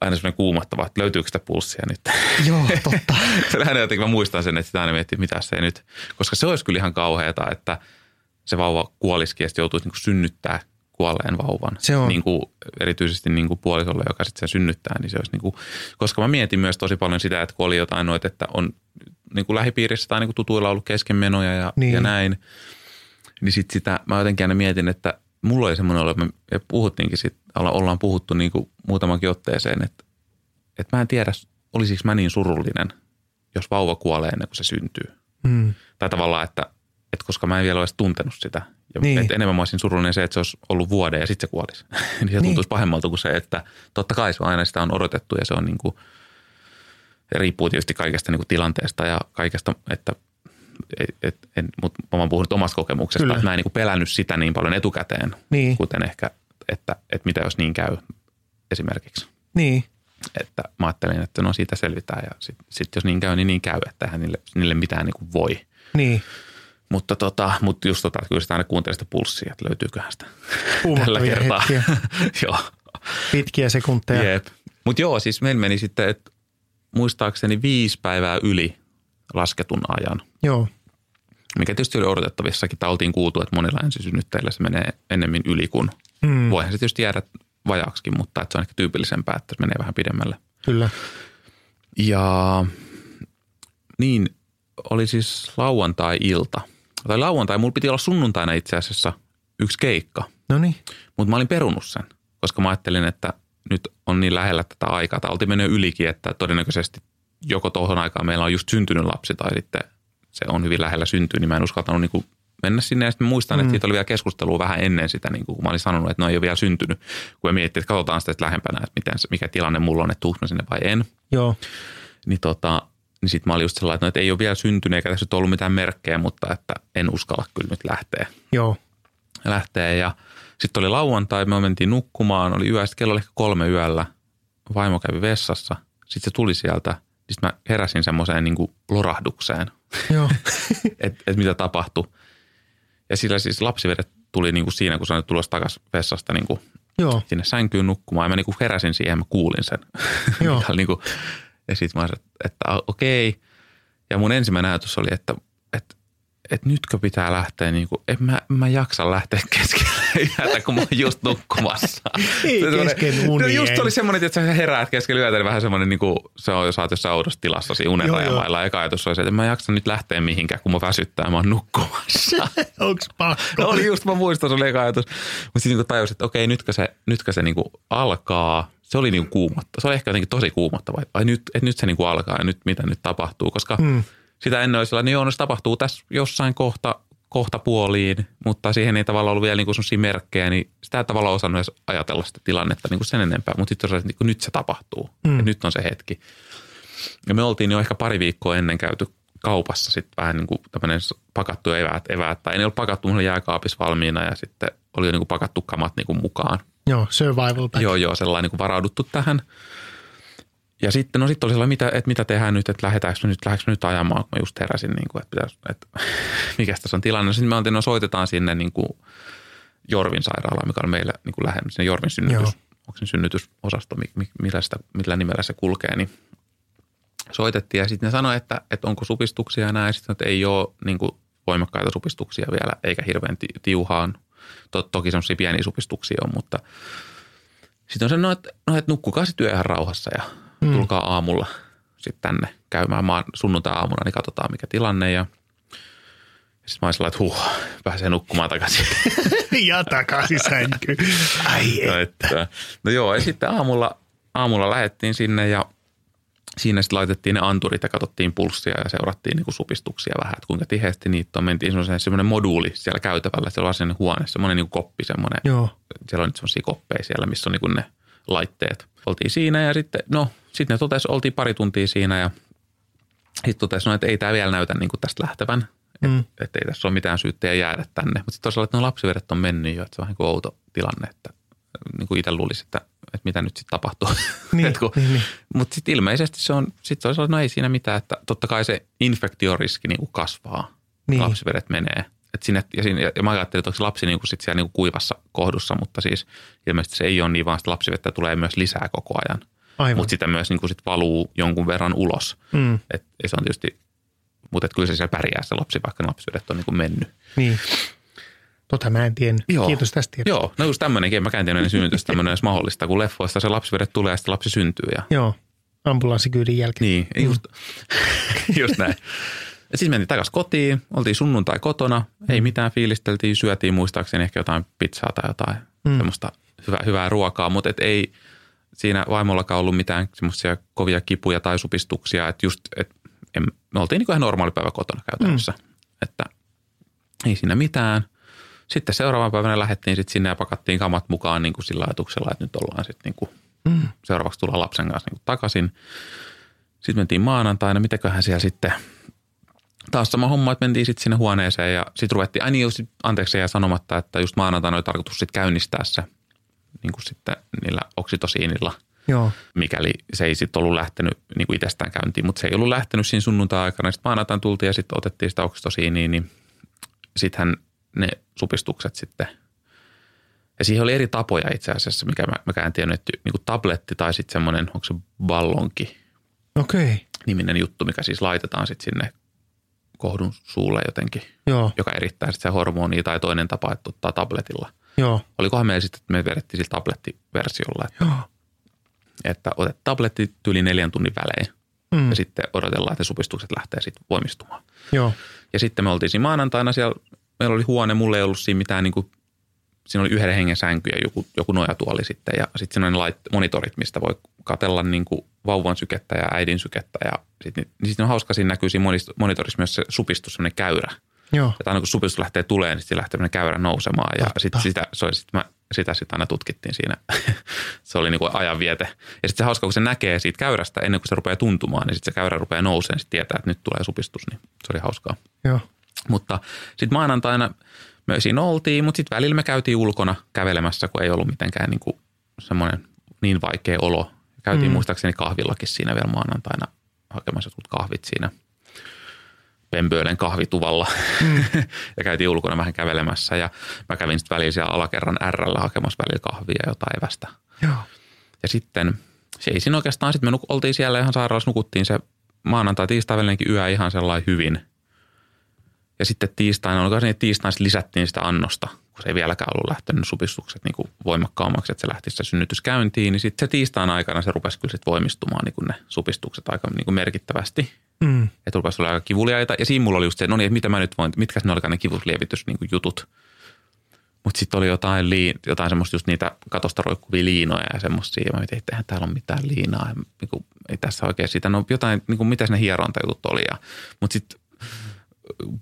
[SPEAKER 3] aina semmoinen kuumottava, että löytyykö sitä pulssia nyt.
[SPEAKER 2] Joo, totta.
[SPEAKER 3] aina jotenkin, mä muistan sen, että sitä aina miettii, mitä se ei nyt, koska se olisi kyllä ihan kauheata, että se vauva kuolisikin ja sitten joutuisi niin synnyttää kuolleen vauvan.
[SPEAKER 2] Se on.
[SPEAKER 3] Niin kuin, erityisesti niin kuin puolisolle, joka sitten sen synnyttää, niin se olisi niin kuin, koska mä mietin myös tosi paljon sitä, että kun oli jotain noita, että on niin kuin lähipiirissä tai niin kuin tutuilla ollut keskenmenoja ja,
[SPEAKER 2] Niin.
[SPEAKER 3] ja näin, niin sitten sitä mä jotenkin aina mietin, että mulla oli semmoinen olo, että me puhuttiinkin sit, olla- ollaan puhuttu niin kuin muutamankin otteeseen, että, että mä en tiedä, olisiko mä niin surullinen, jos vauva kuolee ennen kuin se syntyy.
[SPEAKER 2] Mm.
[SPEAKER 3] Tai tavallaan, että, että koska mä en vielä olisi tuntenut sitä.
[SPEAKER 2] Niin.
[SPEAKER 3] että enemmän mä olisin surullinen se, että se olisi ollut vuoden ja sitten se kuolisi. niin se tuntuisi pahemmalta kuin se, että totta kai se on aina sitä on odotettu ja se on niin kuin, riippuu tietysti kaikesta niin kuin tilanteesta ja kaikesta, että et, et, en, mutta mä oon puhunut omasta kokemuksesta,
[SPEAKER 2] Kyllä.
[SPEAKER 3] että mä en niin kuin pelännyt sitä niin paljon etukäteen,
[SPEAKER 2] Niin.
[SPEAKER 3] kuten ehkä, että, että mitä jos niin käy esimerkiksi.
[SPEAKER 2] Niin.
[SPEAKER 3] Että mä ajattelin, että no siitä selvitään ja sitten sit jos niin käy, niin niin käy, että eihän niille, niille mitään niin kuin voi.
[SPEAKER 2] Niin.
[SPEAKER 3] Mutta, tota, mutta just tota, kyllä sitä aina kuuntelee sitä pulssia, että löytyyköhän sitä tällä kertaa. joo.
[SPEAKER 2] Pitkiä sekunteja.
[SPEAKER 3] Jep. Mutta joo, siis meillä meni sitten, että muistaakseni viisi päivää yli lasketun ajan,
[SPEAKER 2] Joo.
[SPEAKER 3] mikä tietysti oli odotettavissakin, tai oltiin kuultu, että monilla ensisynnyttäjillä se menee ennemmin yli kuin,
[SPEAKER 2] Mm.
[SPEAKER 3] voihan se tietysti jäädä vajaaksikin, mutta että se on ehkä tyypillisempää, että se menee vähän pidemmälle.
[SPEAKER 2] Kyllä.
[SPEAKER 3] Ja niin, oli siis lauantai-ilta. Tai lauantai, mulla piti olla sunnuntaina itse asiassa yksi keikka,
[SPEAKER 2] No niin.
[SPEAKER 3] mutta mä olin perunut sen, koska mä ajattelin, että nyt on niin lähellä tätä aikaa, tai oltiin mennyt ylikin, että todennäköisesti joko tuohon aikaan meillä on just syntynyt lapsi tai sitten se on hyvin lähellä syntyä, niin mä en uskaltanut niin mennä sinne. Ja sitten muistan, mm. että siitä oli vielä keskustelua vähän ennen sitä, niin kun mä olin sanonut, että ne ei ole vielä syntynyt. Kun mä miettii, että katsotaan sitä lähempänä, että miten, mikä tilanne mulla on, että tuuks sinne vai en.
[SPEAKER 2] Joo.
[SPEAKER 3] Niin, tota, niin sitten mä olin just sellainen, että, no, että ei ole vielä syntynyt eikä tässä ollut mitään merkkejä, mutta että en uskalla kyllä nyt lähteä.
[SPEAKER 2] Joo.
[SPEAKER 3] Lähteä ja sitten oli lauantai, me mentiin nukkumaan, oli yö, kello oli ehkä kolme yöllä. Vaimo kävi vessassa, sitten se tuli sieltä, sitten mä heräsin semmoiseen niin lorahdukseen, että et mitä tapahtui. Ja sillä siis lapsivedet tuli niin kuin siinä, kun sä nyt tulossa takaisin vessasta niin kuin
[SPEAKER 2] Joo.
[SPEAKER 3] sinne sänkyyn nukkumaan. Ja mä niin kuin heräsin siihen mä kuulin sen.
[SPEAKER 2] Joo.
[SPEAKER 3] niin kuin, ja sitten mä olisin, että, okei. Ja mun ensimmäinen ajatus oli, että, että, että nytkö pitää lähteä, niin kuin, en mä, mä jaksa lähteä keskellä yötä, kun mä oon just nukkumassa.
[SPEAKER 2] Ei
[SPEAKER 3] Se semmoinen-
[SPEAKER 2] kesken unien.
[SPEAKER 3] No just oli semmoinen, että sä heräät keskellä yötä, niin vähän semmoinen, niin kuin, se on, jos oot jossain oudossa tilassa siinä unen rajamailla. Eka ajatus oli se, että en mä jaksa nyt lähteä mihinkään, kun mä väsyttää, mä oon nukkumassa.
[SPEAKER 2] Onks pakko?
[SPEAKER 3] No oli just, mä muistan, se oli eka ajatus. Mutta sitten niin tajusin, että okei, nytkö se, nytkö se niinku alkaa. Se oli niinku kuumotta. Se oli ehkä jotenkin tosi kuumottava. Ai nyt, että nyt se niinku alkaa ja nyt mitä nyt tapahtuu. Koska
[SPEAKER 2] Mm.
[SPEAKER 3] sitä ennen oli sellainen, joo, se tapahtuu tässä jossain kohta, kohta puoliin, mutta siihen ei tavallaan ollut vielä niinku sellaisia merkkejä, niin sitä ei tavallaan osannut edes ajatella sitä tilannetta niinku sen enempää. Mutta sitten se oli, että niinku nyt se tapahtuu. Mm. Ja nyt on se hetki. Ja me oltiin jo ehkä pari viikkoa ennen käyty kaupassa sitten vähän niin kuin tämmöinen pakattu eväät, eväät, tai ei ne ollut pakattu, mulla oli jääkaapissa valmiina ja sitten oli jo niin kuin pakattu kamat niin kuin mukaan.
[SPEAKER 2] Joo, survival pack.
[SPEAKER 3] Joo, joo, sellainen niin kuin varauduttu tähän. Ja sitten, no sitten oli sellainen, mitä, että mitä tehdään nyt, että lähdetäänkö me nyt, lähdetäänkö me nyt ajamaan, kun mä just heräsin, niin kuin, että, pitäisi, että mikä tässä on tilanne. Sitten me oltiin, no soitetaan sinne niin kuin Jorvin sairaalaan, mikä on meillä niin kuin lähellä, sinne Jorvin synnytys,
[SPEAKER 2] Joo.
[SPEAKER 3] onko se synnytysosasto, mi- mi- millä, sitä, millä nimellä se kulkee, niin soitettiin ja sitten ne sanoi, että, että onko supistuksia ja näin. Sitten että ei ole niin kuin voimakkaita supistuksia vielä, eikä hirveän ti- tiuhaan. To, toki semmoisia pieniä supistuksia on, mutta sitten on se, no, että, no, että nukkukaa sitten yö ihan rauhassa ja mm. tulkaa aamulla sitten tänne käymään maan sunnuntai-aamuna, niin katsotaan mikä tilanne. Ja sitten mä olin sellainen, että huh, pääsee nukkumaan takaisin.
[SPEAKER 2] ja takaisin sänkyyn. Ai
[SPEAKER 3] No,
[SPEAKER 2] ei.
[SPEAKER 3] että, no joo, ja sitten aamulla, aamulla lähdettiin sinne ja siinä sitten laitettiin ne anturit ja katsottiin pulssia ja seurattiin niin kuin supistuksia vähän, että kuinka tiheästi niitä on. Mentiin semmoiseen semmoinen moduuli siellä käytävällä, siellä on sellainen huone, semmoinen niin kuin koppi, semmoinen,
[SPEAKER 2] Joo.
[SPEAKER 3] siellä on nyt semmoisia koppeja siellä, missä on niin kuin ne laitteet. Oltiin siinä ja sitten, no sitten ne totesi, oltiin pari tuntia siinä ja sitten totesi, no, että ei tämä vielä näytä niin kuin tästä lähtevän.
[SPEAKER 2] Mm.
[SPEAKER 3] Että, että ei tässä ole mitään syyttä jäädä tänne. Mutta sitten toisaalta, että no lapsivedet on mennyt jo, että se on vähän niin kuin outo tilanne, että niin kuin itse luulisi, että, että mitä nyt sitten tapahtuu.
[SPEAKER 2] Niin,
[SPEAKER 3] kun-
[SPEAKER 2] niin, niin.
[SPEAKER 3] Mutta sitten ilmeisesti se on, sitten se on sellainen, no ei siinä mitään, että totta kai se infektioriski niin kuin kasvaa,
[SPEAKER 2] Niin.
[SPEAKER 3] lapsivedet menee. Et sinne, ja, siinä, ja mä ajattelin, että onko se lapsi niin kuin sit siellä niin kuin kuivassa kohdussa, mutta siis ilmeisesti se ei ole niin, vaan sitä lapsivettä tulee myös lisää koko ajan. Mutta sitä myös niin kuin sit valuu jonkun verran ulos.
[SPEAKER 2] Mm.
[SPEAKER 3] Et, se on tietysti, mutta kyllä se siellä pärjää se lapsi, vaikka ne lapsivedet on niin kuin mennyt.
[SPEAKER 2] Niin. Tota mä en tiennyt. Kiitos tästä tiedosta.
[SPEAKER 3] Joo, no just tämmöinenkin, en mäkään ennen synnytystä tämmöinen edes mahdollista, kun leffoista se lapsivedet tulee ja sitten lapsi syntyy. Ja,
[SPEAKER 2] Joo. Ambulanssikyydin jälkeen.
[SPEAKER 3] niin, just, just näin. Sitten mentiin takaisin kotiin, oltiin sunnuntai kotona, ei mitään fiilisteltiin, syötiin muistaakseni ehkä jotain pizzaa tai jotain mm. semmoista hyvää, hyvää ruokaa, mutta et ei siinä vaimollakaan ollut mitään semmoisia kovia kipuja tai supistuksia, että just, et, em, me oltiin niin kuin ihan normaali päivä kotona käytännössä, mm. että ei siinä mitään. Sitten seuraavan päivänä lähdettiin sitten sinne ja pakattiin kamat mukaan niin kuin sillä ajatuksella, että nyt ollaan sitten niin kuin mm. seuraavaksi tullaan lapsen kanssa niin kuin takaisin. Sitten mentiin maanantaina, mitäköhän siellä sitten taas sama homma, että mentiin sitten sinne huoneeseen ja sitten ruvettiin, ai niin, just, anteeksi jäi sanomatta, että just maanantaina oli tarkoitus sitten käynnistää se niin kuin sitten niillä oksitosiinilla,
[SPEAKER 2] Joo.
[SPEAKER 3] mikäli se ei sitten ollut lähtenyt niin kuin itsestään käyntiin, mutta se ei ollut lähtenyt siinä sunnuntai-aikana. Sitten maanantaina tultiin ja sitten otettiin sitä oksitosiiniä, niin sittenhän ne supistukset sitten, ja siihen oli eri tapoja itse asiassa, mikä mä, mä en tiennyt, että niin tabletti tai sitten semmoinen, onko se ballonki.
[SPEAKER 2] Okay.
[SPEAKER 3] niminen juttu, mikä siis laitetaan sitten sinne kohdun suulle jotenkin,
[SPEAKER 2] Joo.
[SPEAKER 3] joka erittää sitten se hormonia tai toinen tapa, että ottaa tabletilla.
[SPEAKER 2] Joo.
[SPEAKER 3] Olikohan meillä sitten, että me vedettiin sillä tablettiversiolla, että,
[SPEAKER 2] Joo.
[SPEAKER 3] että otet tabletti yli neljän tunnin välein
[SPEAKER 2] Mm.
[SPEAKER 3] ja sitten odotellaan, että ne supistukset lähtee sitten voimistumaan.
[SPEAKER 2] Joo.
[SPEAKER 3] Ja sitten me oltiin siinä maanantaina siellä, meillä oli huone, mulla ei ollut siinä mitään niin kuin, siinä oli yhden hengen sänky ja joku, joku nojatuoli sitten ja sitten ne lait, monitorit, mistä voi katella niin kuin vauvan sykettä ja äidin sykettä ja sitten niin sitten on hauska, siinä näkyy siinä monitorissa myös se supistus, semmoinen käyrä.
[SPEAKER 2] Joo.
[SPEAKER 3] Että aina kun supistus lähtee tulee, niin sitten lähtee käyrä nousemaan. Ja sitten sitä, se oli, sit mä, sitä sitten aina tutkittiin siinä. se oli niin kuin ajanviete. Ja sitten se hauska, kun se näkee siitä käyrästä ennen kuin se rupeaa tuntumaan, niin sitten se käyrä rupeaa nousemaan, niin sitten tietää, että nyt tulee supistus. Niin se oli hauskaa.
[SPEAKER 2] Joo.
[SPEAKER 3] Mutta sitten maanantaina me siinä oltiin, mutta sitten välillä me käytiin ulkona kävelemässä, kun ei ollut mitenkään niin kuin semmoinen niin vaikea olo. Käytiin mm. muistaakseni kahvillakin siinä vielä maanantaina hakemassa jotkut kahvit siinä Pemböölen kahvituvalla mm. ja käytiin ulkona vähän kävelemässä ja mä kävin sitten välillä siellä alakerran Rllä hakemassa välillä kahvia jotain evästä.
[SPEAKER 2] Joo.
[SPEAKER 3] Ja sitten se ei siinä oikeastaan, sitten me nuk- oltiin siellä ihan sairaalassa, nukuttiin se maanantai, tiistai yö ihan sellainen hyvin. Ja sitten tiistaina, oliko se niin, tiistaina lisättiin sitä annosta, kun se ei vieläkään ollut lähtenyt supistukset niin kuin voimakkaammaksi, että se lähti se synnytys käyntiin. Niin sitten se tiistain aikana se rupesi kyllä sitten voimistumaan niin kuin ne supistukset aika niin kuin merkittävästi.
[SPEAKER 2] Mm.
[SPEAKER 3] Että rupesi olla aika kivuliaita. Ja siinä mulla oli just se, no niin, että mitä mä nyt voin, mitkä ne olikaan ne kivuslievitys niin kuin jutut. Mutta sitten oli jotain, liin, jotain semmoista just niitä katosta roikkuvia liinoja ja semmoisia. Ja mä mietin, että eihän täällä ole mitään liinaa. Niin kuin, ei tässä oikein sitä. No jotain, niin kuin, mitä ne hierontajutut oli. Mutta sitten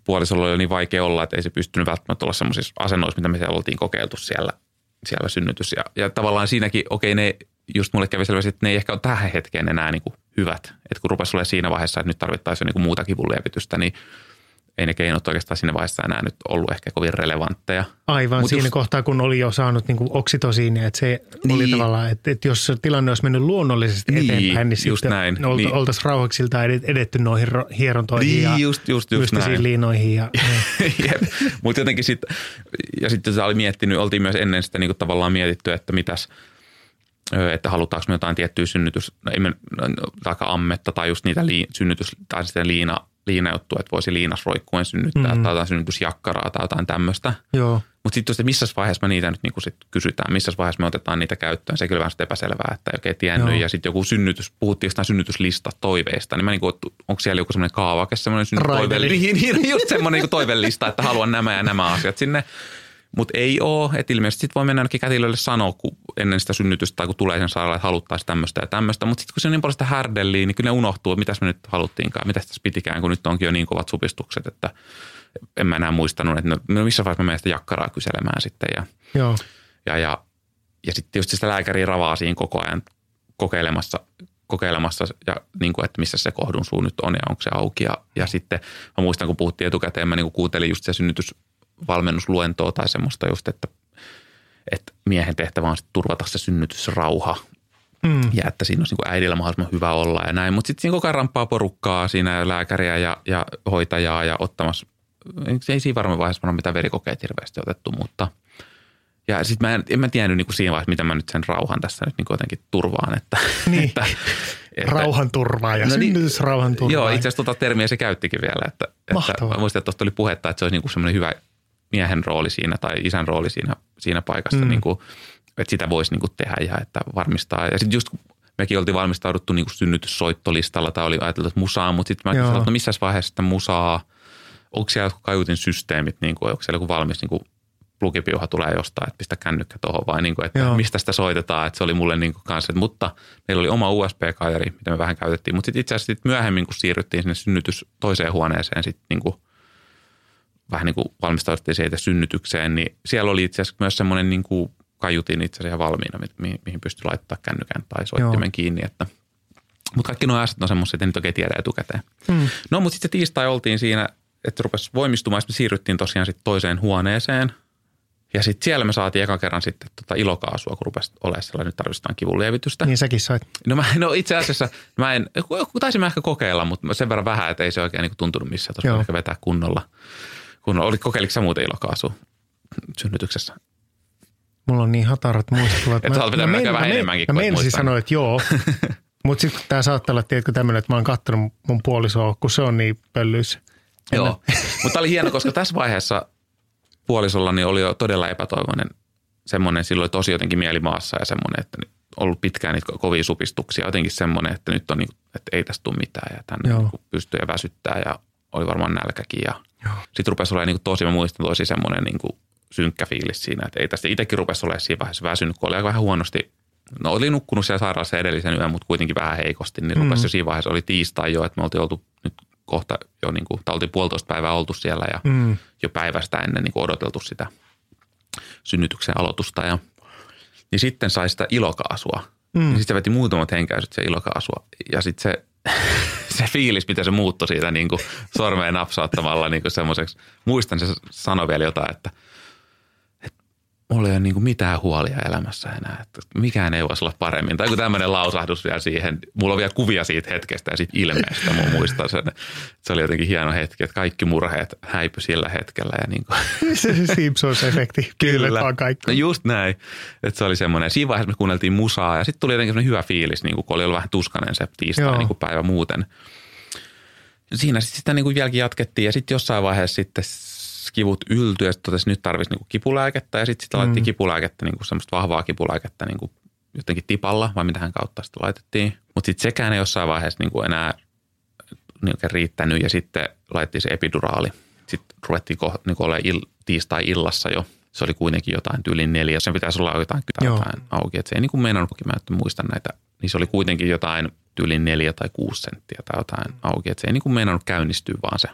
[SPEAKER 3] puolisolla oli niin vaikea olla, että ei se pystynyt välttämättä olla semmoisissa asennoissa, mitä me siellä oltiin kokeiltu siellä, siellä synnytys. Ja, ja tavallaan siinäkin, okei ne, just mulle kävi selvästi, että ne ei ehkä ole tähän hetkeen enää niin kuin hyvät. Että kun rupesi olemaan siinä vaiheessa, että nyt tarvittaisiin niin kuin muuta kivunlievitystä, niin ei ne keinot oikeastaan siinä vaiheessa enää nyt ollut ehkä kovin relevantteja.
[SPEAKER 2] Aivan
[SPEAKER 3] Mut
[SPEAKER 2] siinä
[SPEAKER 3] just-
[SPEAKER 2] kohtaa, kun oli jo saanut niin oksitosiinia, että se niin. oli
[SPEAKER 3] Niin.
[SPEAKER 2] tavallaan, että, että jos tilanne olisi mennyt luonnollisesti
[SPEAKER 3] Niin,
[SPEAKER 2] eteenpäin, niin
[SPEAKER 3] just
[SPEAKER 2] sitten
[SPEAKER 3] näin.
[SPEAKER 2] Olta,
[SPEAKER 3] Niin.
[SPEAKER 2] oltaisiin rauhaksilta edetty noihin ro- hierontoihin ja
[SPEAKER 3] Niin, just, just, just
[SPEAKER 2] mystisiin
[SPEAKER 3] näin.
[SPEAKER 2] liinoihin. Ja,
[SPEAKER 3] Jep. Mutta jotenkin sitten, ja sitten se oli miettinyt, oltiin myös ennen sitä niin kuin tavallaan mietitty, että mitäs, että halutaanko me jotain tiettyä synnytys, no ei me, no, vaikka ammetta tai just niitä lii, synnytys, tai sitten liina, liinajuttua, että voisi liinasroikkuen synnyttää mm-hmm. tai jotain synnytysjakkaraa tai jotain tämmöistä. Mutta sitten että missä vaiheessa me niitä nyt niinku sit kysytään, missä vaiheessa me otetaan niitä käyttöön. Se kyllä vähän epäselvää, että ei oikein tiennyt.
[SPEAKER 2] Joo.
[SPEAKER 3] Ja sitten joku synnytys, puhuttiin jostain synnytyslista toiveista, niin mä niinku, onko siellä joku semmoinen kaavake, semmoinen synny- toive,
[SPEAKER 2] Raiveli.
[SPEAKER 3] niin, niin, just semmoinen niinku toivelista, että haluan nämä ja nämä asiat sinne. Mutta ei ole, että ilmeisesti sitten voi mennä ainakin kätilölle sanoa, kun ennen sitä synnytystä tai kun tulee sen sairaalaan, että haluttaisiin tämmöistä ja tämmöistä. Mutta sitten kun se on niin paljon sitä härdelliä, niin kyllä ne unohtuu, että mitäs me nyt haluttiinkaan, mitä tässä pitikään, kun nyt onkin jo niin kovat supistukset, että en mä enää muistanut, että no, missä vaiheessa mä menen sitä jakkaraa kyselemään sitten. Ja,
[SPEAKER 2] joo,
[SPEAKER 3] ja, ja, ja sitten just sitä lääkäriä ravaa siinä koko ajan kokeilemassa, kokeilemassa ja niin kuin, että missä se kohdun suu nyt on ja onko se auki. Ja, ja sitten mä muistan, kun puhuttiin etukäteen, mä niin kuin kuuntelin just se synnytysvalmennusluentoa tai semmoista just, että, että miehen tehtävä on turvata se synnytysrauha
[SPEAKER 2] mm.
[SPEAKER 3] ja että siinä olisi niin äidillä mahdollisimman hyvä olla ja näin. Mutta sitten siinä koko ajan ramppaa porukkaa siinä lääkäriä ja, ja hoitajaa ja ottamassa, ei siinä varmaan vaiheessa varmaan mitään verikokeet hirveästi otettu, mutta ja sitten mä en, en mä tiennyt niin kuin siinä vaiheessa, miten mä nyt sen rauhan tässä nyt niin jotenkin turvaan, että,
[SPEAKER 2] Niin.
[SPEAKER 3] että, että
[SPEAKER 2] rauhanturvaa ja
[SPEAKER 3] No niin,
[SPEAKER 2] synnytysrauhanturvaa.
[SPEAKER 3] Joo, itse asiassa tuota termiä se käyttikin vielä. Että, että
[SPEAKER 2] Mahtavaa.
[SPEAKER 3] mä muistan, että tuosta oli puhetta, että se olisi niin kuin semmoinen hyvä miehen rooli siinä tai isän rooli siinä, siinä paikassa,
[SPEAKER 2] Mm.
[SPEAKER 3] niin kuin, että sitä voisi niin kuin tehdä ja että varmistaa. Ja sitten just mekin oltiin valmistauduttu niin kuin synnytyssoittolistalla tai oli ajateltu, että musaa, mutta sitten mä kysyin, että no missä vaiheessa sitä musaa, onko siellä jotkut kaiutin systeemit, niin kuin, onko siellä joku valmis niin kuin plugipiuha tulee jostain, että pistä kännykkä tuohon vai niin kuin, että
[SPEAKER 2] Joo.
[SPEAKER 3] mistä sitä soitetaan, että se oli mulle niin kuin kanssa. Että, mutta meillä oli oma USB-kajari, mitä me vähän käytettiin, mutta sitten itse asiassa sit myöhemmin, kun siirryttiin sinne synnytys toiseen huoneeseen, sitten niin kuin, vähän niin kuin valmistauduttiin siitä synnytykseen, niin siellä oli itse asiassa myös semmoinen niin kuin kaiutin itse asiassa ihan valmiina, mi- mihin, mihin pystyi laittaa kännykän tai soittimen
[SPEAKER 2] Joo.
[SPEAKER 3] kiinni, että mutta kaikki nuo asiat on semmoisia, että nyt oikein tiedä etukäteen.
[SPEAKER 2] Mm.
[SPEAKER 3] No, mutta sitten tiistai oltiin siinä, että rupesi voimistumaan. Me siirryttiin tosiaan sitten toiseen huoneeseen. Ja sitten siellä me saatiin eka kerran sitten tota ilokaasua, kun rupesi olemaan sellainen, nyt tarvitaan kivunlievitystä.
[SPEAKER 2] Niin säkin sait.
[SPEAKER 3] No, mä, no itse asiassa mä en, taisin mä ehkä kokeilla, mutta sen verran vähän, että ei se oikein niin tuntunut missään. Tuossa ehkä vetää kunnolla. Kunnolla. Oli, kokeiliko muuten ilokaasua synnytyksessä?
[SPEAKER 2] Mulla on niin hatarat muistuvat.
[SPEAKER 3] Et sä oot vetänyt ehkä vähän enemmänkin
[SPEAKER 2] Mä meinasin
[SPEAKER 3] muistan.
[SPEAKER 2] sanoa, että joo. Mutta sitten tämä saattaa olla, tiedätkö, tämmöinen, että mä oon kattonut mun puolisoa, kun se on niin pöllyissä.
[SPEAKER 3] Joo, mutta oli hieno, koska tässä vaiheessa puolisollani oli jo todella epätoivoinen semmoinen, silloin oli tosi jotenkin mielimaassa ja semmoinen, että ollut pitkään niitä ko- kovia supistuksia, jotenkin semmoinen, että nyt on, niin, että ei tästä tule mitään ja tänne
[SPEAKER 2] Joo.
[SPEAKER 3] niin pystyy ja väsyttää ja oli varmaan nälkäkin ja sitten rupesi olemaan niin tosi, mä muistan tosi semmoinen niin kuin synkkä fiilis siinä, että ei tästä itsekin rupesi olemaan siinä vaiheessa väsynyt, kun oli aika vähän huonosti No oli nukkunut siellä sairaalassa edellisen yön, mutta kuitenkin vähän heikosti, niin rupesi jo siinä vaiheessa, oli tiistai jo, että me oltiin oltu nyt kohta jo niin kuin, tai oltiin puolitoista päivää oltu siellä ja mm. jo päivästä ennen niin kuin odoteltu sitä synnytyksen aloitusta. Ja, niin sitten sai sitä ilokaasua. Mm. Niin sitten se veti muutamat henkäisyt se ilokaasua. Ja sitten se, se fiilis, miten se muuttui siitä niin kuin sormeen napsauttamalla niin semmoiseksi. Muistan, se sanoi vielä jotain, että – mulla ei ole niin mitään huolia elämässä enää, että mikään ei voisi olla paremmin. Tai kun tämmöinen lausahdus vielä siihen, mulla on vielä kuvia siitä hetkestä ja siitä ilmeestä, mä muistan sen. Se oli jotenkin hieno hetki, että kaikki murheet häipy sillä hetkellä. Ja niin kuin.
[SPEAKER 2] Se Simpsons-efekti, kyllä. kaikki.
[SPEAKER 3] No just näin, että se oli semmoinen. Siinä vaiheessa me kuunneltiin musaa ja sitten tuli jotenkin semmoinen hyvä fiilis, niin kuin, kun oli ollut vähän tuskanen se tiistai niin kuin päivä muuten. Siinä sitten sitä niin kuin jälki jatkettiin ja sitten jossain vaiheessa sitten kivut yltyi ja sitten totesi, että nyt tarvitsisi niinku kipulääkettä ja sitten sit laitettiin mm. kipulääkettä, niinku semmoista vahvaa kipulääkettä niinku jotenkin tipalla vai mitä hän kautta sitten laitettiin. Mutta sitten sekään ei jossain vaiheessa niinku enää niinku riittänyt ja sitten laitettiin se epiduraali. Sitten ruvettiin ko, niinku olla il, tiistai-illassa jo. Se oli kuitenkin jotain tyyliin neljä. Sen pitäisi olla jotain, jotain auki. Et se ei niin kuin meinannutkin, mä en muista näitä. Niin se oli kuitenkin jotain tyyliin neljä tai kuusi senttiä tai jotain auki. Et se ei niin kuin meinannut käynnistyä vaan se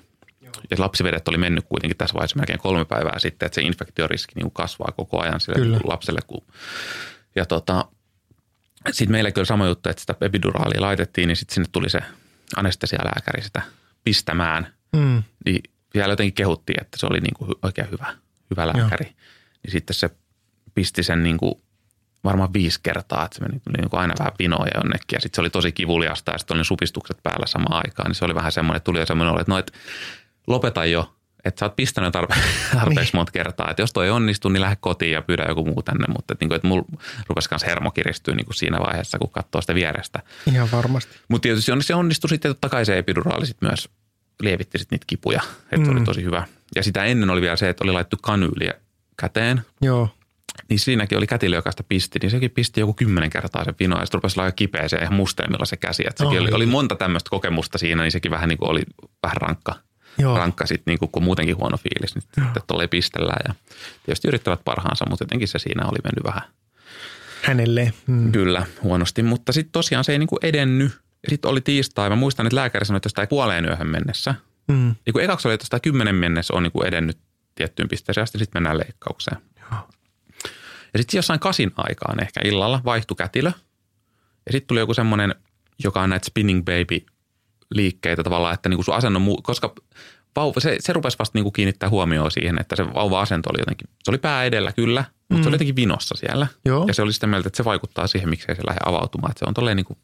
[SPEAKER 3] ja lapsivedet oli mennyt kuitenkin tässä vaiheessa melkein kolme päivää sitten, että se infektioriski niin kasvaa koko ajan sille kyllä. lapselle. Kun, ja tota, sitten meillä kyllä sama juttu, että sitä epiduraalia laitettiin, niin sitten sinne tuli se anestesialääkäri sitä pistämään. Mm. Niin vielä jotenkin kehuttiin, että se oli niin kuin oikein hyvä, hyvä lääkäri. Joo. Niin sitten se pisti sen niin kuin varmaan viisi kertaa, että se meni niin kuin aina vähän vinoja jonnekin. Ja sitten se oli tosi kivuliasta ja sitten oli supistukset päällä samaan aikaan. Niin se oli vähän semmoinen, että tuli jo semmoinen, että no, että lopeta jo, että sä oot pistänyt tarpe- tarpeeksi niin. monta kertaa. Että jos toi ei onnistu, niin lähde kotiin ja pyydä joku muu tänne. Mutta että, niin kuin, että mulla rupesi myös hermo kiristyä niin kuin siinä vaiheessa, kun katsoo sitä vierestä.
[SPEAKER 2] Ihan varmasti.
[SPEAKER 3] Mutta tietysti se onnistui sitten, totta kai se epiduraali sitten myös lievitti sitten niitä kipuja. Että mm. se oli mm. tosi hyvä. Ja sitä ennen oli vielä se, että oli laittu kanyyliä käteen.
[SPEAKER 2] Joo.
[SPEAKER 3] Niin siinäkin oli kätilö, joka sitä pisti, niin sekin pisti joku kymmenen kertaa sen vino ja sitten rupesi olla kipeä se ihan mustelmilla se käsi. Että sekin oh, oli, oli, monta tämmöistä kokemusta siinä, niin sekin vähän niin kuin oli vähän rankka Joo. rankka sitten, niin kun muutenkin huono fiilis, niin että tuolle pistellään. Ja tietysti yrittävät parhaansa, mutta jotenkin se siinä oli mennyt vähän.
[SPEAKER 2] Hänelle. Mm.
[SPEAKER 3] Kyllä, huonosti. Mutta sitten tosiaan se ei niin kuin edennyt. Ja sitten oli tiistai. Mä muistan, että lääkäri sanoi, että sitä ei puoleen yöhön mennessä. Mm. Niin kuin ekaksi oli, että sitä kymmenen mennessä on niin kuin edennyt tiettyyn pisteeseen, ja sitten mennään leikkaukseen. Joo. Ja sitten jossain kasin aikaan ehkä illalla vaihtui kätilö. Ja sitten tuli joku semmoinen, joka on näitä spinning baby liikkeitä tavallaan, että niin kuin sun asennon, muu, koska vauva, se, se rupesi vasta niin kuin kiinnittää huomioon siihen, että se vauva-asento oli jotenkin, se oli pää edellä kyllä, mutta mm. se oli mm. jotenkin vinossa siellä. Joo. Ja se oli sitä mieltä, että se vaikuttaa siihen, miksei se lähde avautumaan, että se on tolleen niin kuin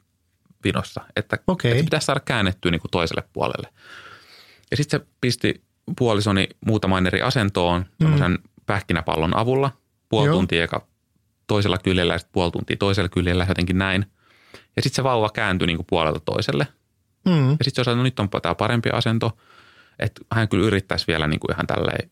[SPEAKER 3] vinossa, että, okay. että pitäisi saada käännettyä niin kuin toiselle puolelle. Ja sitten se pisti puolisoni muutamaan eri asentoon mm. pähkinäpallon avulla, puoli Joo. tuntia eka toisella kyljellä ja sitten puoli tuntia toisella kyljellä, jotenkin näin. Ja sitten se vauva kääntyi niin kuin puolelta toiselle – Mm. Ja sitten se on no nyt on tämä parempi asento, että hän kyllä yrittäisi vielä niin kuin ihan tälleen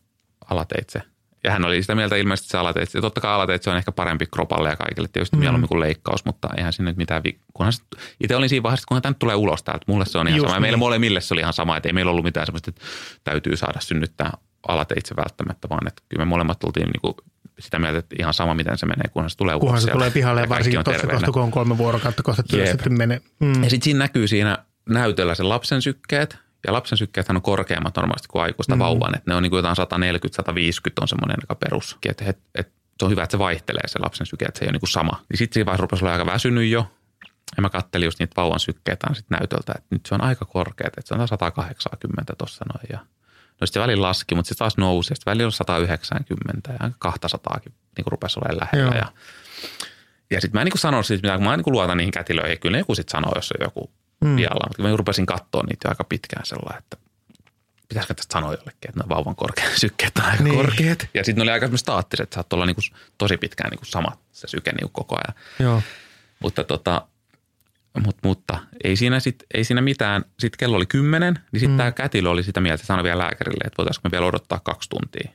[SPEAKER 3] alateitse. Ja hän oli sitä mieltä ilmeisesti se alateitse. Ja totta kai alateitse on ehkä parempi kropalle ja kaikille tietysti mm. mieluummin kuin leikkaus, mutta eihän sinne nyt mitään, vi- kunhan se, itse olin siinä vaiheessa, kunhan tämä nyt tulee ulos täältä. Mulle se on ihan Just sama. Ja meille niin. molemmille se oli ihan sama, että ei meillä ollut mitään semmoista, että täytyy saada synnyttää alateitse välttämättä, vaan että kyllä me molemmat tultiin niin kuin sitä mieltä, että ihan sama miten se menee, kunhan se tulee ulos.
[SPEAKER 2] Kunhan se tulee pihalle ja varsinkin tuossa kohta, kun on kolme vuorokautta kohta työssä, sitten menee.
[SPEAKER 3] Mm. Ja sitten siinä näkyy siinä näytöllä sen lapsen sykkeet, ja lapsen sykkeet on korkeammat normaalisti kuin aikuista mm. vauvan, että ne on niin kuin jotain 140-150 on semmoinen aika perus. Että, että, että se on hyvä, että se vaihtelee se lapsen syke, että se ei ole niin kuin sama. Niin sitten siinä vaiheessa rupesi olla aika väsynyt jo, ja mä kattelin just niitä vauvan sykkeitä sitten näytöltä, että nyt se on aika korkea, että se on 180 tuossa noin. Ja no sitten se välillä laski, mutta sitten taas nousi, sitten välillä on 190 ja 200 niin kuin rupesi olemaan lähellä. Joo. Ja, ja sitten mä en niin kuin sano siitä mitään, kun mä niin kuin luotan niihin kätilöihin. Kyllä joku sitten sanoo, jos on joku mm. vialla. Mutta mä rupesin katsoa niitä jo aika pitkään sellainen, että pitäisikö tästä sanoa jollekin, että ne vauvan korkeat sykkeet on aika niin. korkeat. Ja sitten ne oli aika staattiset, että saattoi olla niinku tosi pitkään niinku sama se syke niinku koko ajan.
[SPEAKER 2] Joo.
[SPEAKER 3] Mutta, tota, mut, mutta ei siinä, sit, ei siinä mitään. Sitten kello oli kymmenen, niin sitten mm. tämä kätilö oli sitä mieltä, että sanoi vielä lääkärille, että voitaisiinko me vielä odottaa kaksi tuntia.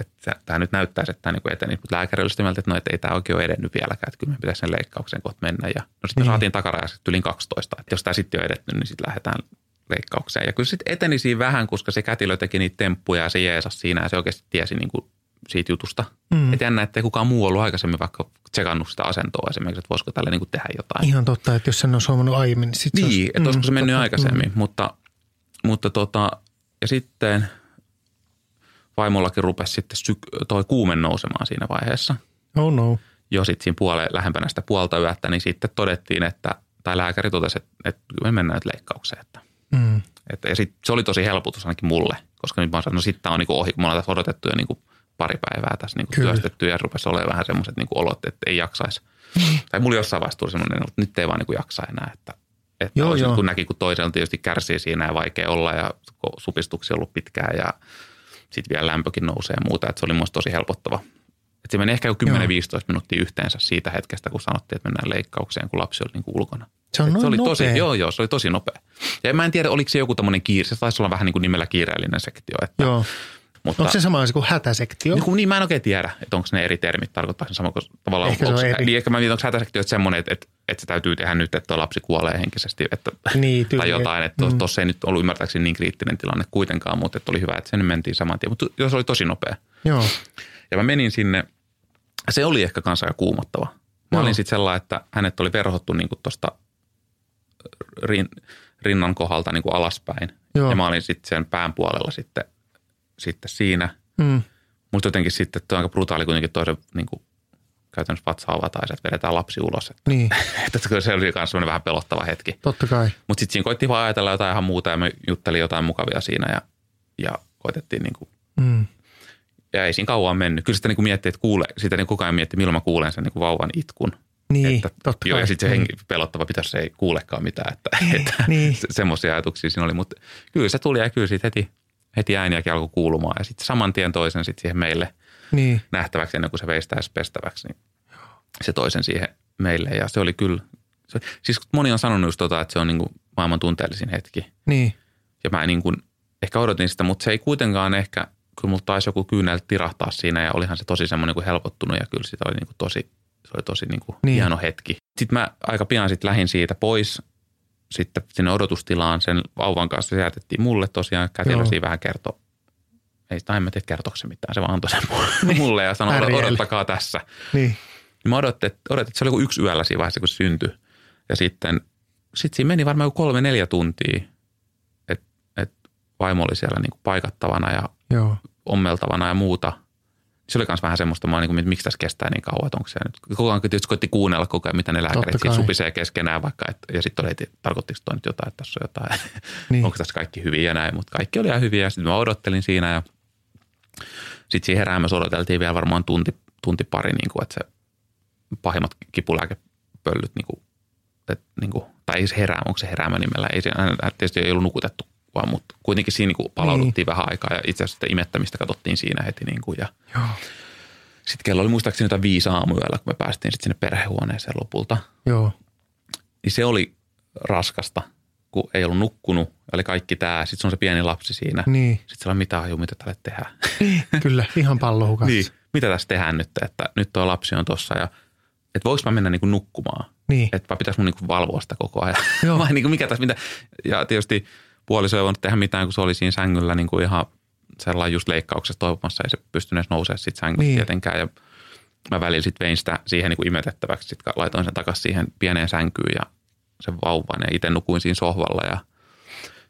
[SPEAKER 3] Että tämä nyt näyttäisi, että tämä niin eteni. Mutta lääkäri oli sitä mieltä, että no, että ei tämä oikein ole edennyt vieläkään, että kyllä me pitäisi sen leikkauksen kohta mennä. Ja no sitten niin. saatiin takarajassa yli 12, että jos tämä sitten on edetty, niin sitten lähdetään leikkaukseen. Ja kyllä sitten eteni siinä vähän, koska se kätilö teki niitä temppuja ja se jeesasi siinä ja se oikeasti tiesi niin kuin siitä jutusta. Mm. Että jännä, että kukaan muu ollut aikaisemmin vaikka tsekannut sitä asentoa esimerkiksi, että voisiko tälle niin kuin tehdä jotain.
[SPEAKER 2] Ihan totta, että jos sen on huomannut aiemmin, niin sitten
[SPEAKER 3] Niin, olisi, että mm, olisiko se mennyt totta. aikaisemmin, mm. mutta mutta tota, ja sitten vaimollakin rupesi sitten syk- toi kuume nousemaan siinä vaiheessa.
[SPEAKER 2] Oh no.
[SPEAKER 3] Jo sitten siinä puole, lähempänä sitä puolta yötä, niin sitten todettiin, että, tai lääkäri totesi, että, että me mennään nyt leikkaukseen. Että,
[SPEAKER 2] Mm.
[SPEAKER 3] että, ja sit, se oli tosi helpotus ainakin mulle, koska nyt mä sanonut, no sitten tämä on niinku ohi, kun me ollaan tässä odotettu jo niinku pari päivää tässä niinku
[SPEAKER 2] Kyllä.
[SPEAKER 3] työstetty ja rupesi olemaan vähän semmoiset niinku olot, että ei jaksaisi. Tai mulla jossain vaiheessa tuli semmoinen, että nyt ei vaan niinku jaksa enää, että, että
[SPEAKER 2] Joo,
[SPEAKER 3] olisi,
[SPEAKER 2] joo.
[SPEAKER 3] kun näki, kun toisella tietysti kärsii siinä ja vaikea olla ja supistuksia ollut pitkään ja sitten vielä lämpökin nousee ja muuta, että se oli musta tosi helpottava. Että se meni ehkä jo 10-15 minuuttia yhteensä siitä hetkestä, kun sanottiin, että mennään leikkaukseen, kun lapsi oli niin kuin ulkona.
[SPEAKER 2] Se on
[SPEAKER 3] Et
[SPEAKER 2] noin
[SPEAKER 3] se oli tosi,
[SPEAKER 2] nopea.
[SPEAKER 3] joo, joo, se oli tosi nopea. Ja mä en tiedä, oliko se joku tämmöinen kiire, se taisi olla vähän niin kuin nimellä kiireellinen sektio. Että,
[SPEAKER 2] Joo.
[SPEAKER 3] Mutta,
[SPEAKER 2] Onko se sama asia kuin hätäsektio?
[SPEAKER 3] niin, niin mä en oikein tiedä, että onko ne eri termit, tarkoittaa se sama kuin tavallaan.
[SPEAKER 2] Ehkä se on
[SPEAKER 3] onko,
[SPEAKER 2] eri.
[SPEAKER 3] Niin ehkä mä mietin, onko hätäsektio että semmoinen, että, että, että, se täytyy tehdä nyt, että tuo lapsi kuolee henkisesti, että,
[SPEAKER 2] Niin,
[SPEAKER 3] tai
[SPEAKER 2] tyyli.
[SPEAKER 3] jotain. Että tuossa ei nyt ollut ymmärtääkseni niin kriittinen tilanne kuitenkaan, mutta että oli hyvä, että sen mentiin saman tien. Mutta se oli tosi nopea.
[SPEAKER 2] Joo.
[SPEAKER 3] Ja mä menin sinne, se oli ehkä kanssa aika kuumottava. Mä
[SPEAKER 2] Joo.
[SPEAKER 3] olin sitten sellainen, että hänet oli verhottu niin tuosta rin, rinnan kohdalta niin kuin alaspäin.
[SPEAKER 2] Joo.
[SPEAKER 3] Ja mä olin sitten sen pään puolella sitten, sitten siinä.
[SPEAKER 2] Mm.
[SPEAKER 3] Mutta jotenkin sitten tuo on aika brutaali kuitenkin toisen niin kuin käytännössä vatsa avataan ja vedetään lapsi ulos. Että,
[SPEAKER 2] Niin,
[SPEAKER 3] että se oli myös vähän pelottava hetki.
[SPEAKER 2] totta kai.
[SPEAKER 3] Mutta sitten siinä koittiin vaan ajatella jotain ihan muuta ja me juttelin jotain mukavia siinä ja, ja koitettiin niin kuin
[SPEAKER 2] Mm.
[SPEAKER 3] ja ei siinä kauan mennyt. Kyllä sitä niin kuin miettii, että kuule, sitä niin koko ajan miettii, milloin mä kuulen sen niin kuin vauvan itkun.
[SPEAKER 2] Niin,
[SPEAKER 3] että,
[SPEAKER 2] totta
[SPEAKER 3] joo,
[SPEAKER 2] kai.
[SPEAKER 3] ja sitten se
[SPEAKER 2] Mm.
[SPEAKER 3] henki pelottava pitäisi, se ei kuulekaan mitään. Että, että
[SPEAKER 2] niin.
[SPEAKER 3] se, semmoisia ajatuksia siinä oli. Mutta kyllä se tuli ja kyllä siitä heti, heti ääniäkin alkoi kuulumaan. Ja sitten saman tien toisen sitten siihen meille
[SPEAKER 2] Niin,
[SPEAKER 3] nähtäväksi ennen kuin se veistää pestäväksi, niin se toisen siihen meille. Ja se oli kyllä, se, siis moni on sanonut just tota, että se on niin kuin maailman tunteellisin hetki.
[SPEAKER 2] niin.
[SPEAKER 3] Ja mä niin kuin, ehkä odotin sitä, mutta se ei kuitenkaan ehkä, kyllä mulla taisi joku kyynel tirahtaa siinä ja olihan se tosi semmoinen kuin helpottunut ja kyllä sitä oli niin kuin tosi, se oli tosi niin kuin
[SPEAKER 2] Niin.
[SPEAKER 3] hieno hetki. Sitten mä aika pian sitten lähdin siitä pois sitten sinne odotustilaan sen vauvan kanssa. Se jätettiin mulle tosiaan, kätilö
[SPEAKER 2] Joo.
[SPEAKER 3] siinä vähän kertoi, ei tai en mä tiedä kertoiko se mitään, se vaan antoi sen mulle ja sanoi,
[SPEAKER 2] Pärjäili.
[SPEAKER 3] odottakaa tässä.
[SPEAKER 2] Niin.
[SPEAKER 3] Mä odotin, että, odotin, että se oli joku yksi yöllä siinä vaiheessa, kun se syntyi. Ja sitten sit siinä meni varmaan joku kolme, neljä tuntia, että et vaimo oli siellä niin kuin paikattavana ja
[SPEAKER 2] Joo.
[SPEAKER 3] ommeltavana ja muuta. Se oli myös vähän semmoista, mä niin kuin, miksi tässä kestää niin kauan, että onko se nyt. Koko ajan tietysti koitti kuunnella koko ajan, mitä ne lääkärit
[SPEAKER 2] kai.
[SPEAKER 3] supisee keskenään vaikka. Et, ja sitten oli, että tarkoittiko toi nyt jotain, että tässä on jotain.
[SPEAKER 2] Niin.
[SPEAKER 3] Onko tässä kaikki hyviä ja näin, mutta kaikki oli ihan hyviä. Ja sitten mä odottelin siinä ja sitten siihen heräämässä odoteltiin vielä varmaan tunti, tunti pari, niin kuin, että se pahimmat kipulääkepöllyt, niin kuin, että, niin kuin, tai ei se herää, onko se heräämä nimellä, ei se, tietysti ei ollut nukutettu, vaan, mutta kuitenkin siinä niin kuin palauduttiin niin. vähän aikaa ja itse asiassa imettämistä katsottiin siinä heti. Niin kuin, ja
[SPEAKER 2] Joo.
[SPEAKER 3] sitten kello oli muistaakseni jotain viisi aamuyöllä, kun me päästiin sitten sinne perhehuoneeseen lopulta.
[SPEAKER 2] Joo.
[SPEAKER 3] Niin se oli raskasta, kun ei ollut nukkunut, oli kaikki tämä. Sitten se on se pieni lapsi siinä.
[SPEAKER 2] Niin.
[SPEAKER 3] Sitten se on mitä haju, mitä tälle tehdään.
[SPEAKER 2] Kyllä, ihan pallohukas.
[SPEAKER 3] niin, mitä tässä tehdään nyt, että nyt tuo lapsi on tuossa ja että voiko mä mennä niin kuin nukkumaan.
[SPEAKER 2] Niin.
[SPEAKER 3] Että vai pitäisi mun niin kuin valvoa sitä koko ajan.
[SPEAKER 2] Joo.
[SPEAKER 3] vai niin kuin mikä tässä, mitä. Ja tietysti puoliso ei voinut tehdä mitään, kun se oli siinä sängyllä niin kuin ihan sellainen just leikkauksessa toipumassa. Ei se pystynyt nousemaan siitä sängystä
[SPEAKER 2] Niin.
[SPEAKER 3] tietenkään. Ja mä välillä sitten vein sitä siihen niin kuin imetettäväksi. Sitten laitoin sen takaisin siihen pieneen sänkyyn ja sen vauvan. Ja itse nukuin siinä sohvalla ja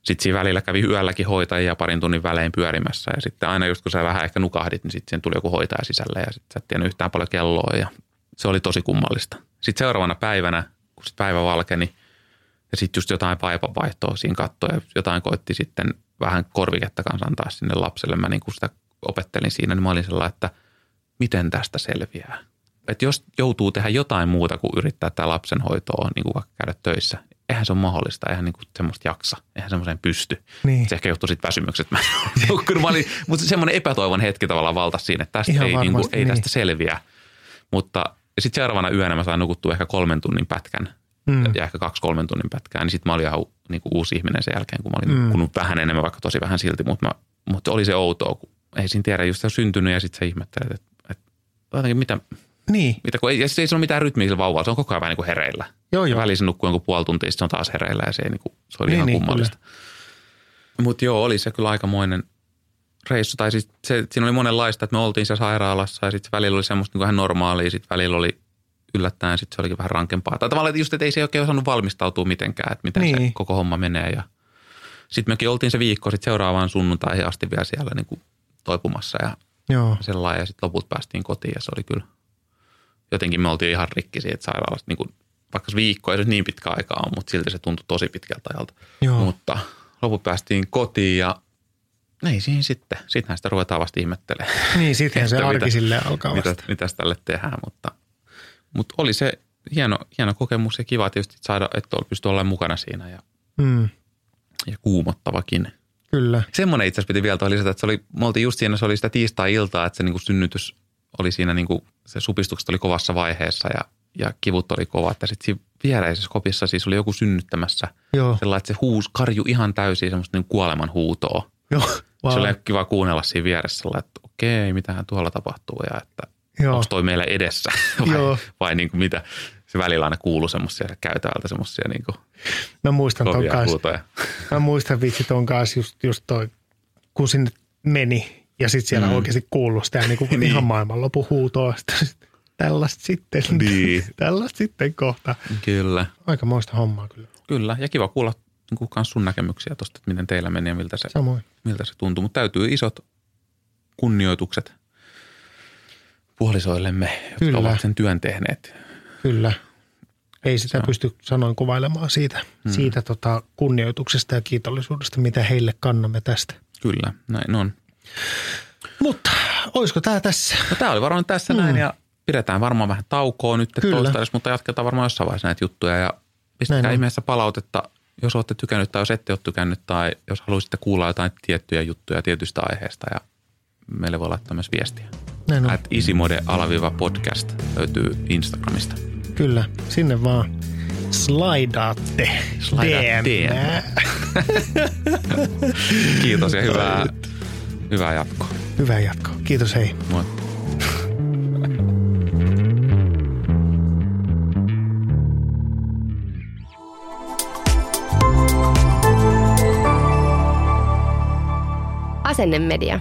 [SPEAKER 3] sitten siinä välillä kävi yölläkin hoitajia parin tunnin välein pyörimässä. Ja sitten aina just kun sä vähän ehkä nukahdit, niin sitten tuli joku hoitaja sisälle ja sitten sä et tiennyt yhtään paljon kelloa. Ja se oli tosi kummallista. Sitten seuraavana päivänä, kun sit päivä valkeni ja sitten just jotain vaipanvaihtoa siinä kattoi ja jotain koitti sitten vähän korviketta kanssa antaa sinne lapselle. Mä niin kun sitä opettelin siinä, niin mä olin sellainen, että miten tästä selviää. Että jos joutuu tehdä jotain muuta kuin yrittää tämä lapsen hoitoa, niin kuin vaikka käydä töissä, eihän se ole mahdollista, eihän niin kuin semmoista jaksa, eihän semmoiseen pysty.
[SPEAKER 2] Niin.
[SPEAKER 3] Se ehkä johtuu siitä väsymyksestä. Mä olin, mutta semmoinen epätoivon hetki tavallaan valtasi siinä, että tästä
[SPEAKER 2] Ihan
[SPEAKER 3] ei, niin kuin,
[SPEAKER 2] varmasti,
[SPEAKER 3] ei
[SPEAKER 2] niin.
[SPEAKER 3] tästä selviä. Mutta sitten seuraavana yönä mä sain nukuttua ehkä kolmen tunnin pätkän
[SPEAKER 2] Mm.
[SPEAKER 3] ja ehkä kaksi kolmen tunnin pätkää, niin sitten mä olin ihan niin kuin uusi ihminen sen jälkeen, kun mä olin
[SPEAKER 2] Mm.
[SPEAKER 3] nukkunut vähän enemmän, vaikka tosi vähän silti, mutta, mä, mutta oli se outoa, kun ei siinä tiedä, just se on syntynyt ja sitten sä ihmettelet, että, että jotenkin mitä,
[SPEAKER 2] Niin.
[SPEAKER 3] mitä kun ei, ja se ei se ole mitään rytmiä sillä vauvalla, se on koko ajan vähän niin kuin hereillä.
[SPEAKER 2] Joo, joo.
[SPEAKER 3] väliin se nukkuu jonkun puoli tuntia, sitten se on taas hereillä ja se, ei niin kuin, se oli
[SPEAKER 2] Niin,
[SPEAKER 3] ihan
[SPEAKER 2] niin,
[SPEAKER 3] kummallista. Mutta joo, oli se kyllä aikamoinen reissu. Tai siis se, siinä oli monenlaista, että me oltiin siellä sairaalassa ja sitten välillä oli semmoista niin ihan normaalia, sitten välillä oli yllättäen, sitten se olikin vähän rankempaa. Tai tavallaan että just, että ei se oikein osannut valmistautua mitenkään, että miten niin. Se koko homma menee. Ja sitten mekin oltiin se viikko sitten seuraavaan sunnuntaihin asti vielä siellä niin kuin toipumassa ja
[SPEAKER 2] Joo.
[SPEAKER 3] sellainen. Ja sitten loput päästiin kotiin ja se oli kyllä, jotenkin me oltiin ihan rikki siitä sairaalasta. Niin kuin, vaikka se viikko ei se niin pitkä aikaa ole, mutta silti se tuntui tosi pitkältä ajalta.
[SPEAKER 2] Joo.
[SPEAKER 3] Mutta loput päästiin kotiin ja ei siinä sitten. Sittenhän sitä ruvetaan vasta ihmettelemään.
[SPEAKER 2] Niin, sittenhän se arki
[SPEAKER 3] mitä-
[SPEAKER 2] silleen alkaa
[SPEAKER 3] mitä,
[SPEAKER 2] vasta.
[SPEAKER 3] mitäs tälle tehdään, mutta, mutta oli se hieno, hieno kokemus ja kiva tietysti saada, että pystyi olemaan mukana siinä ja,
[SPEAKER 2] Mm,
[SPEAKER 3] ja kuumottavakin.
[SPEAKER 2] kyllä.
[SPEAKER 3] Semmoinen itse asiassa piti vielä tuohon lisätä, että se oli, me oltiin just siinä, se oli sitä tiistai-iltaa, että se niin kuin synnytys oli siinä, niin kuin, se supistukset oli kovassa vaiheessa ja, ja kivut oli kovat. Ja sitten siinä viereisessä kopissa siis oli joku synnyttämässä
[SPEAKER 2] Joo.
[SPEAKER 3] sellainen, että se huus karju ihan täysin semmoista niin kuoleman huutoa.
[SPEAKER 2] Joo.
[SPEAKER 3] Wow. Se oli kiva kuunnella siinä vieressä, että okei, mitähän tuolla tapahtuu ja että
[SPEAKER 2] Joo.
[SPEAKER 3] onko toi meillä edessä vai,
[SPEAKER 2] Joo.
[SPEAKER 3] vai niin kuin mitä. Se välillä aina kuuluu semmoisia käytävältä semmoisia niin kuin
[SPEAKER 2] Mä muistan ton kanssa.
[SPEAKER 3] huutoja.
[SPEAKER 2] Mä muistan vitsi ton kanssa just, just toi, kun sinne meni ja sitten siellä mm. oikeasti kuului sitä niin kuin
[SPEAKER 3] Niin.
[SPEAKER 2] ihan maailmanlopun huutoa. Tällaista sitten,
[SPEAKER 3] Niin.
[SPEAKER 2] tällaista sitten kohta.
[SPEAKER 3] Kyllä.
[SPEAKER 2] Aika moista hommaa kyllä.
[SPEAKER 3] Kyllä, ja kiva kuulla niin kuin sun näkemyksiä tuosta, että miten teillä meni ja miltä se,
[SPEAKER 2] Samoin.
[SPEAKER 3] miltä se tuntuu. Mutta täytyy isot kunnioitukset puolisoillemme, jotka
[SPEAKER 2] Kyllä.
[SPEAKER 3] ovat sen työn tehneet.
[SPEAKER 2] Kyllä. Ei sitä pysty sanoin kuvailemaan siitä, mm. siitä tota kunnioituksesta ja kiitollisuudesta, mitä heille kannamme tästä.
[SPEAKER 3] Kyllä, näin on.
[SPEAKER 2] Mutta olisiko tämä tässä?
[SPEAKER 3] No tämä oli varmaan tässä mm. näin ja pidetään varmaan vähän taukoa nyt toistaiseksi, mutta jatketaan varmaan jossain vaiheessa näitä juttuja ja
[SPEAKER 2] Näin
[SPEAKER 3] pistäkää
[SPEAKER 2] on.
[SPEAKER 3] ihmeessä palautetta, jos olette tykännyt tai jos ette ole tykännyt tai jos haluaisitte kuulla jotain tiettyjä juttuja tietystä aiheesta ja meille voi laittaa myös viestiä.
[SPEAKER 2] Näin on.
[SPEAKER 3] At easymode alaviiva podcast löytyy Instagramista.
[SPEAKER 2] Kyllä, sinne vaan slaidaatte.
[SPEAKER 3] Slaidaa
[SPEAKER 2] DM.
[SPEAKER 3] Kiitos ja hyvää, hyvää jatkoa.
[SPEAKER 2] Hyvää jatkoa. Kiitos, hei.
[SPEAKER 3] Moi.
[SPEAKER 5] Asennemedia.